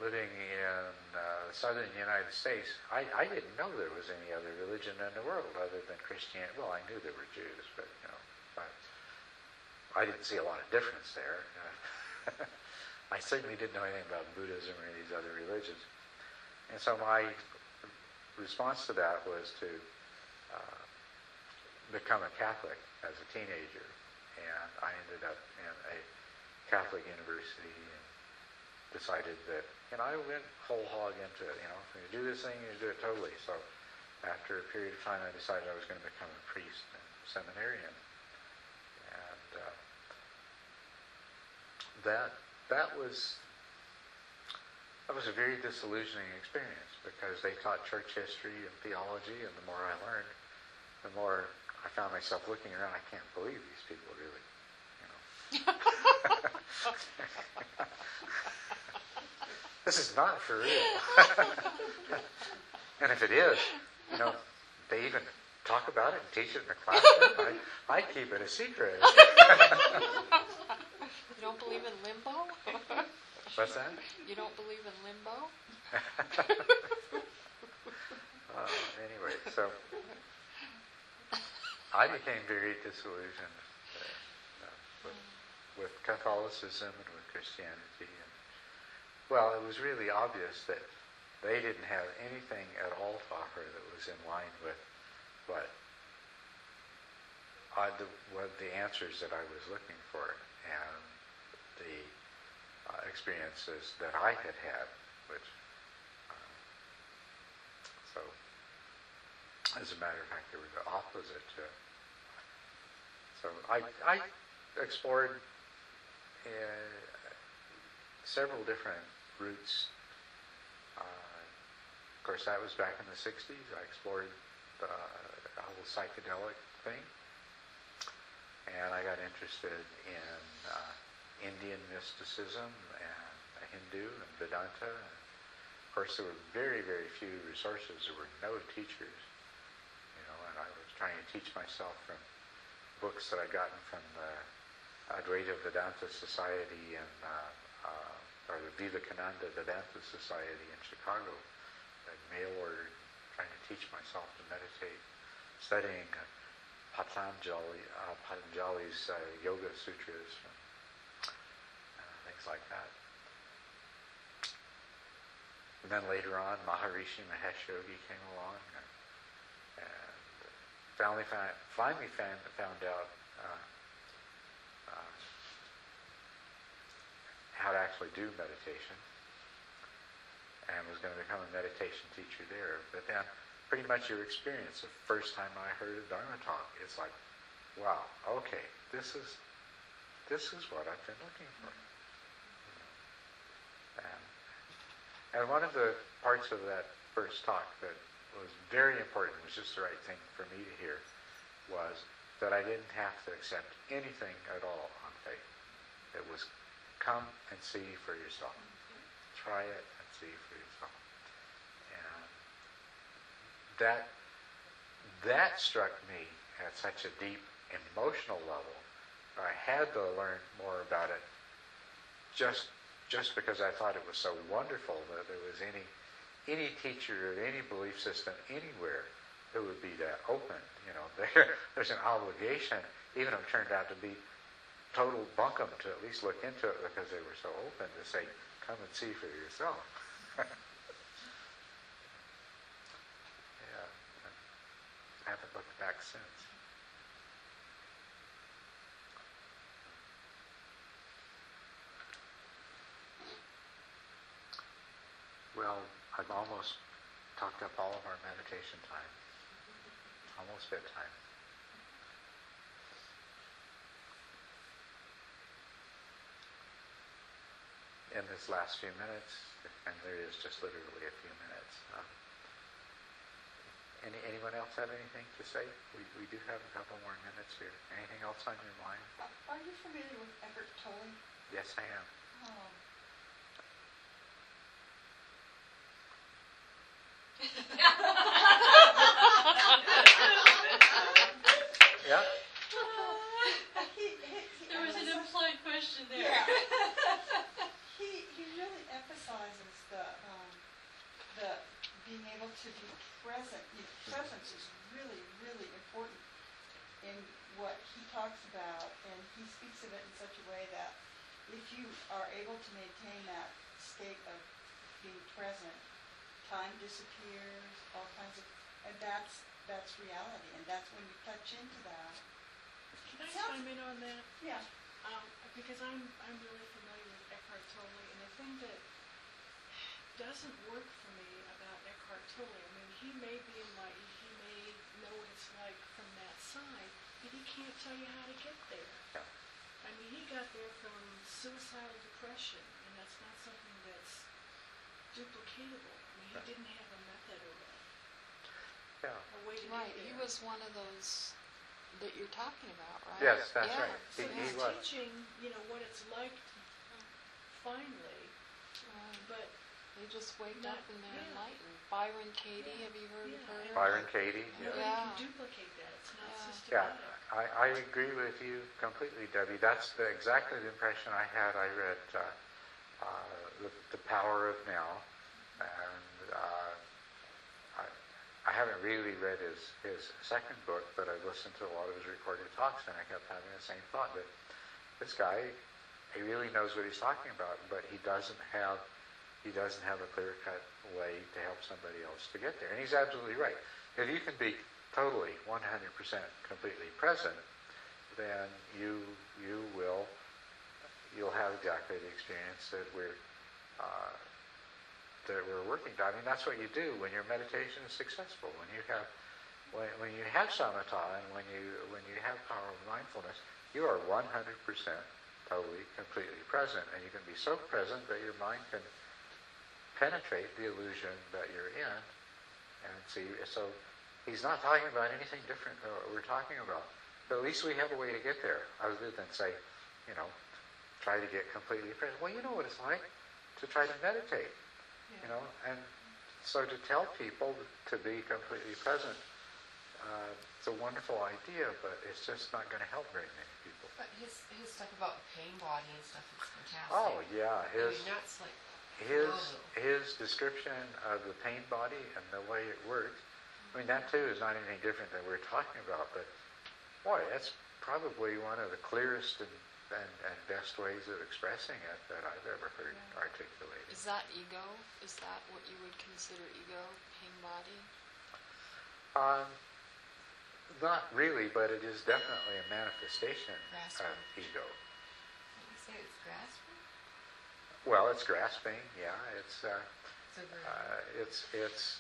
living in uh, southern United States, I, I didn't know there was any other religion in the world other than Christianity. Well, I knew there were Jews, but you know, I, I didn't see a lot of difference there. (laughs) I certainly didn't know anything about Buddhism or any of these other religions. And so my response to that was to uh, become a Catholic as a teenager. And I ended up in a Catholic university and decided that, know, I went whole hog into it. You know, when you do this thing, you do it totally. So after a period of time, I decided I was going to become a priest and seminarian. And uh, that that was that was a very disillusioning experience because they taught church history and theology, and the more I learned, the more I found myself looking around. I can't believe these people really, you know. (laughs) this is not for real. (laughs) and if it is, you know, they even talk about it and teach it in the classroom. I, I keep it a secret. (laughs) You don't believe in limbo? What's that? You don't believe in limbo? Uh, anyway, so I became very disillusioned uh, with, with Catholicism and with Christianity. And, well, it was really obvious that they didn't have anything at all to offer that was in line with what I, the, what the answers that I was looking for and the uh, experiences that I had had, which uh, so as a matter of fact, they were the opposite. So I, I explored uh, several different routes. Uh, of course, that was back in the 60s. I explored the, the whole psychedelic thing. And I got interested in uh, Indian mysticism and Hindu and Vedanta. Of course, there were very, very few resources. There were no teachers, you know, and I was trying to teach myself from books that I'd gotten from the Advaita Vedanta Society and uh, uh, or the Vivekananda Vedanta Society in Chicago. Mail ordered, trying to teach myself to meditate, studying uh, Patanjali, uh, Patanjali's uh, Yoga Sutras, and, uh, things like that. And then later on, Maharishi Mahesh Yogi came along and finally found, finally found, found out uh, uh, how to actually do meditation and was going to become a meditation teacher there. But then pretty much your experience the first time I heard a Dharma talk, it's like, wow, okay, this is this is what I've been looking for. And, and one of the parts of that first talk that was very important, it was just the right thing for me to hear, was that I didn't have to accept anything at all on faith. It was come and see for yourself. Try it and see for yourself. And that that struck me at such a deep emotional level. I had to learn more about it just just because I thought it was so wonderful that there was any any teacher or any belief system anywhere that would be that open. You know, (laughs) there there's an obligation, even if it turned out to be total bunkum, to at least look into it because they were so open to say, come and see for yourself. (laughs) yeah. I haven't looked back since. Well, I've almost talked up all of our meditation time. Almost bedtime. In this last few minutes, and there is just literally a few minutes. Um, any, anyone else have anything to say? We, we do have a couple more minutes here. Anything else on your mind? Are you familiar with Eckhart Tolle? Yes, I am. Oh. Yeah? He, he, he There was an emphasizes- implied question there. Yeah. he, he really emphasizes the, um, the being able to be present. You know, presence is really, really important in what he talks about, and he speaks of it in such a way that if you are able to maintain that state of being present, time disappears, all kinds of, and that's, that's reality, and that's when you touch into that. Can I Sounds- chime in on that? Yeah. Um, because I'm, I'm really familiar with Eckhart Tolle, and the thing that doesn't work for me about Eckhart Tolle, I mean, he may be enlightened, he may know what it's like from that side, but he can't tell you how to get there. Yeah. I mean, he got there from suicidal depression, and that's not something that's duplicatable. I mean, he didn't have a method or a, Yeah. a way to get Right, there. he was one of those that you're talking about, right? Yes, that's Yeah. right. So He- he's he was. teaching, you know, what it's like finally, Right. but They just waked Not- up and they're yeah. enlightened. Byron Katie, Yeah. have you heard of her? Byron Katie, nobody yeah. Yeah. can duplicate that. It's not Yeah. Yeah. I, I agree with you completely, Debbie. That's the, exactly the impression I had. I read uh, uh, the, the Power of Now, and uh, I, I haven't really read his, his second book, but I've listened to a lot of his recorded talks, and I kept having the same thought that this guy, he really knows what he's talking about, but he doesn't have he doesn't have a clear-cut way to help somebody else to get there. And he's absolutely right. If you can be totally 100% completely present, then you you will you'll have exactly the experience that we're uh, that we're working to. I mean, that's what you do when your meditation is successful. When you have when, when you have samatha and when you when you have power of mindfulness, you are 100% totally completely present, and you can be so present that your mind can penetrate the illusion that you're in and see. So he's not talking about anything different than what we're talking about. But at least we have a way to get there, other than say, you know, try to get completely present. Well, you know what it's like to try to meditate, you know, and so to tell people to be completely present, uh, it's a wonderful idea, but it's just not going to help very many people. But his his stuff about the pain body and stuff is fantastic. Oh yeah, I his mean, that's like his his description of the pain body and the way it works. I mean, that too is not anything different than we're talking about, but boy, that's probably one of the clearest and, and, and best ways of expressing it that I've ever heard articulated. Is that ego? Is that what you would consider ego, pain body? Um, not really, but it is definitely a manifestation of Grasping. ego. You say it's grasping? Well, it's grasping, yeah. It's uh, So the, uh, it's it's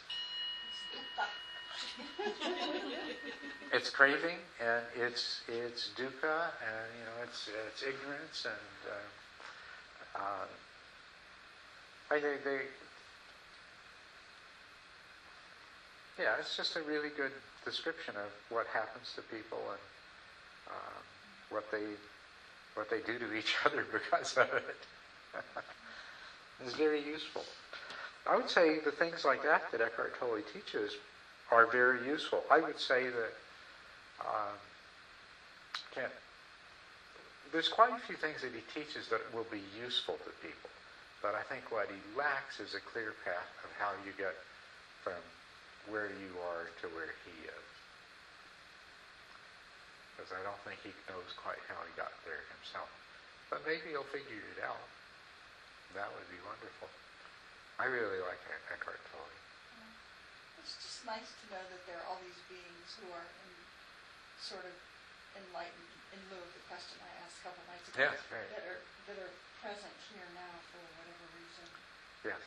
(laughs) it's craving and it's it's dukkha and you know it's it's ignorance and uh, uh, I think they yeah it's just a really good description of what happens to people and um, what they what they do to each (laughs) other because of it. (laughs) it's very useful. I would say the things like that that Eckhart Tolle teaches are very useful. I would say that um, there's quite a few things that he teaches that will be useful to people, but I think what he lacks is a clear path of how you get from where you are to where he is. Because I don't think he knows quite how he got there himself. But maybe he'll figure it out. That would be wonderful. I really like Eckhart Tolle. It's just nice to know that there are all these beings who are in, sort of enlightened in lieu of the question I asked a couple nights ago. Yes, right. That are, that are present here now for whatever reason Yes.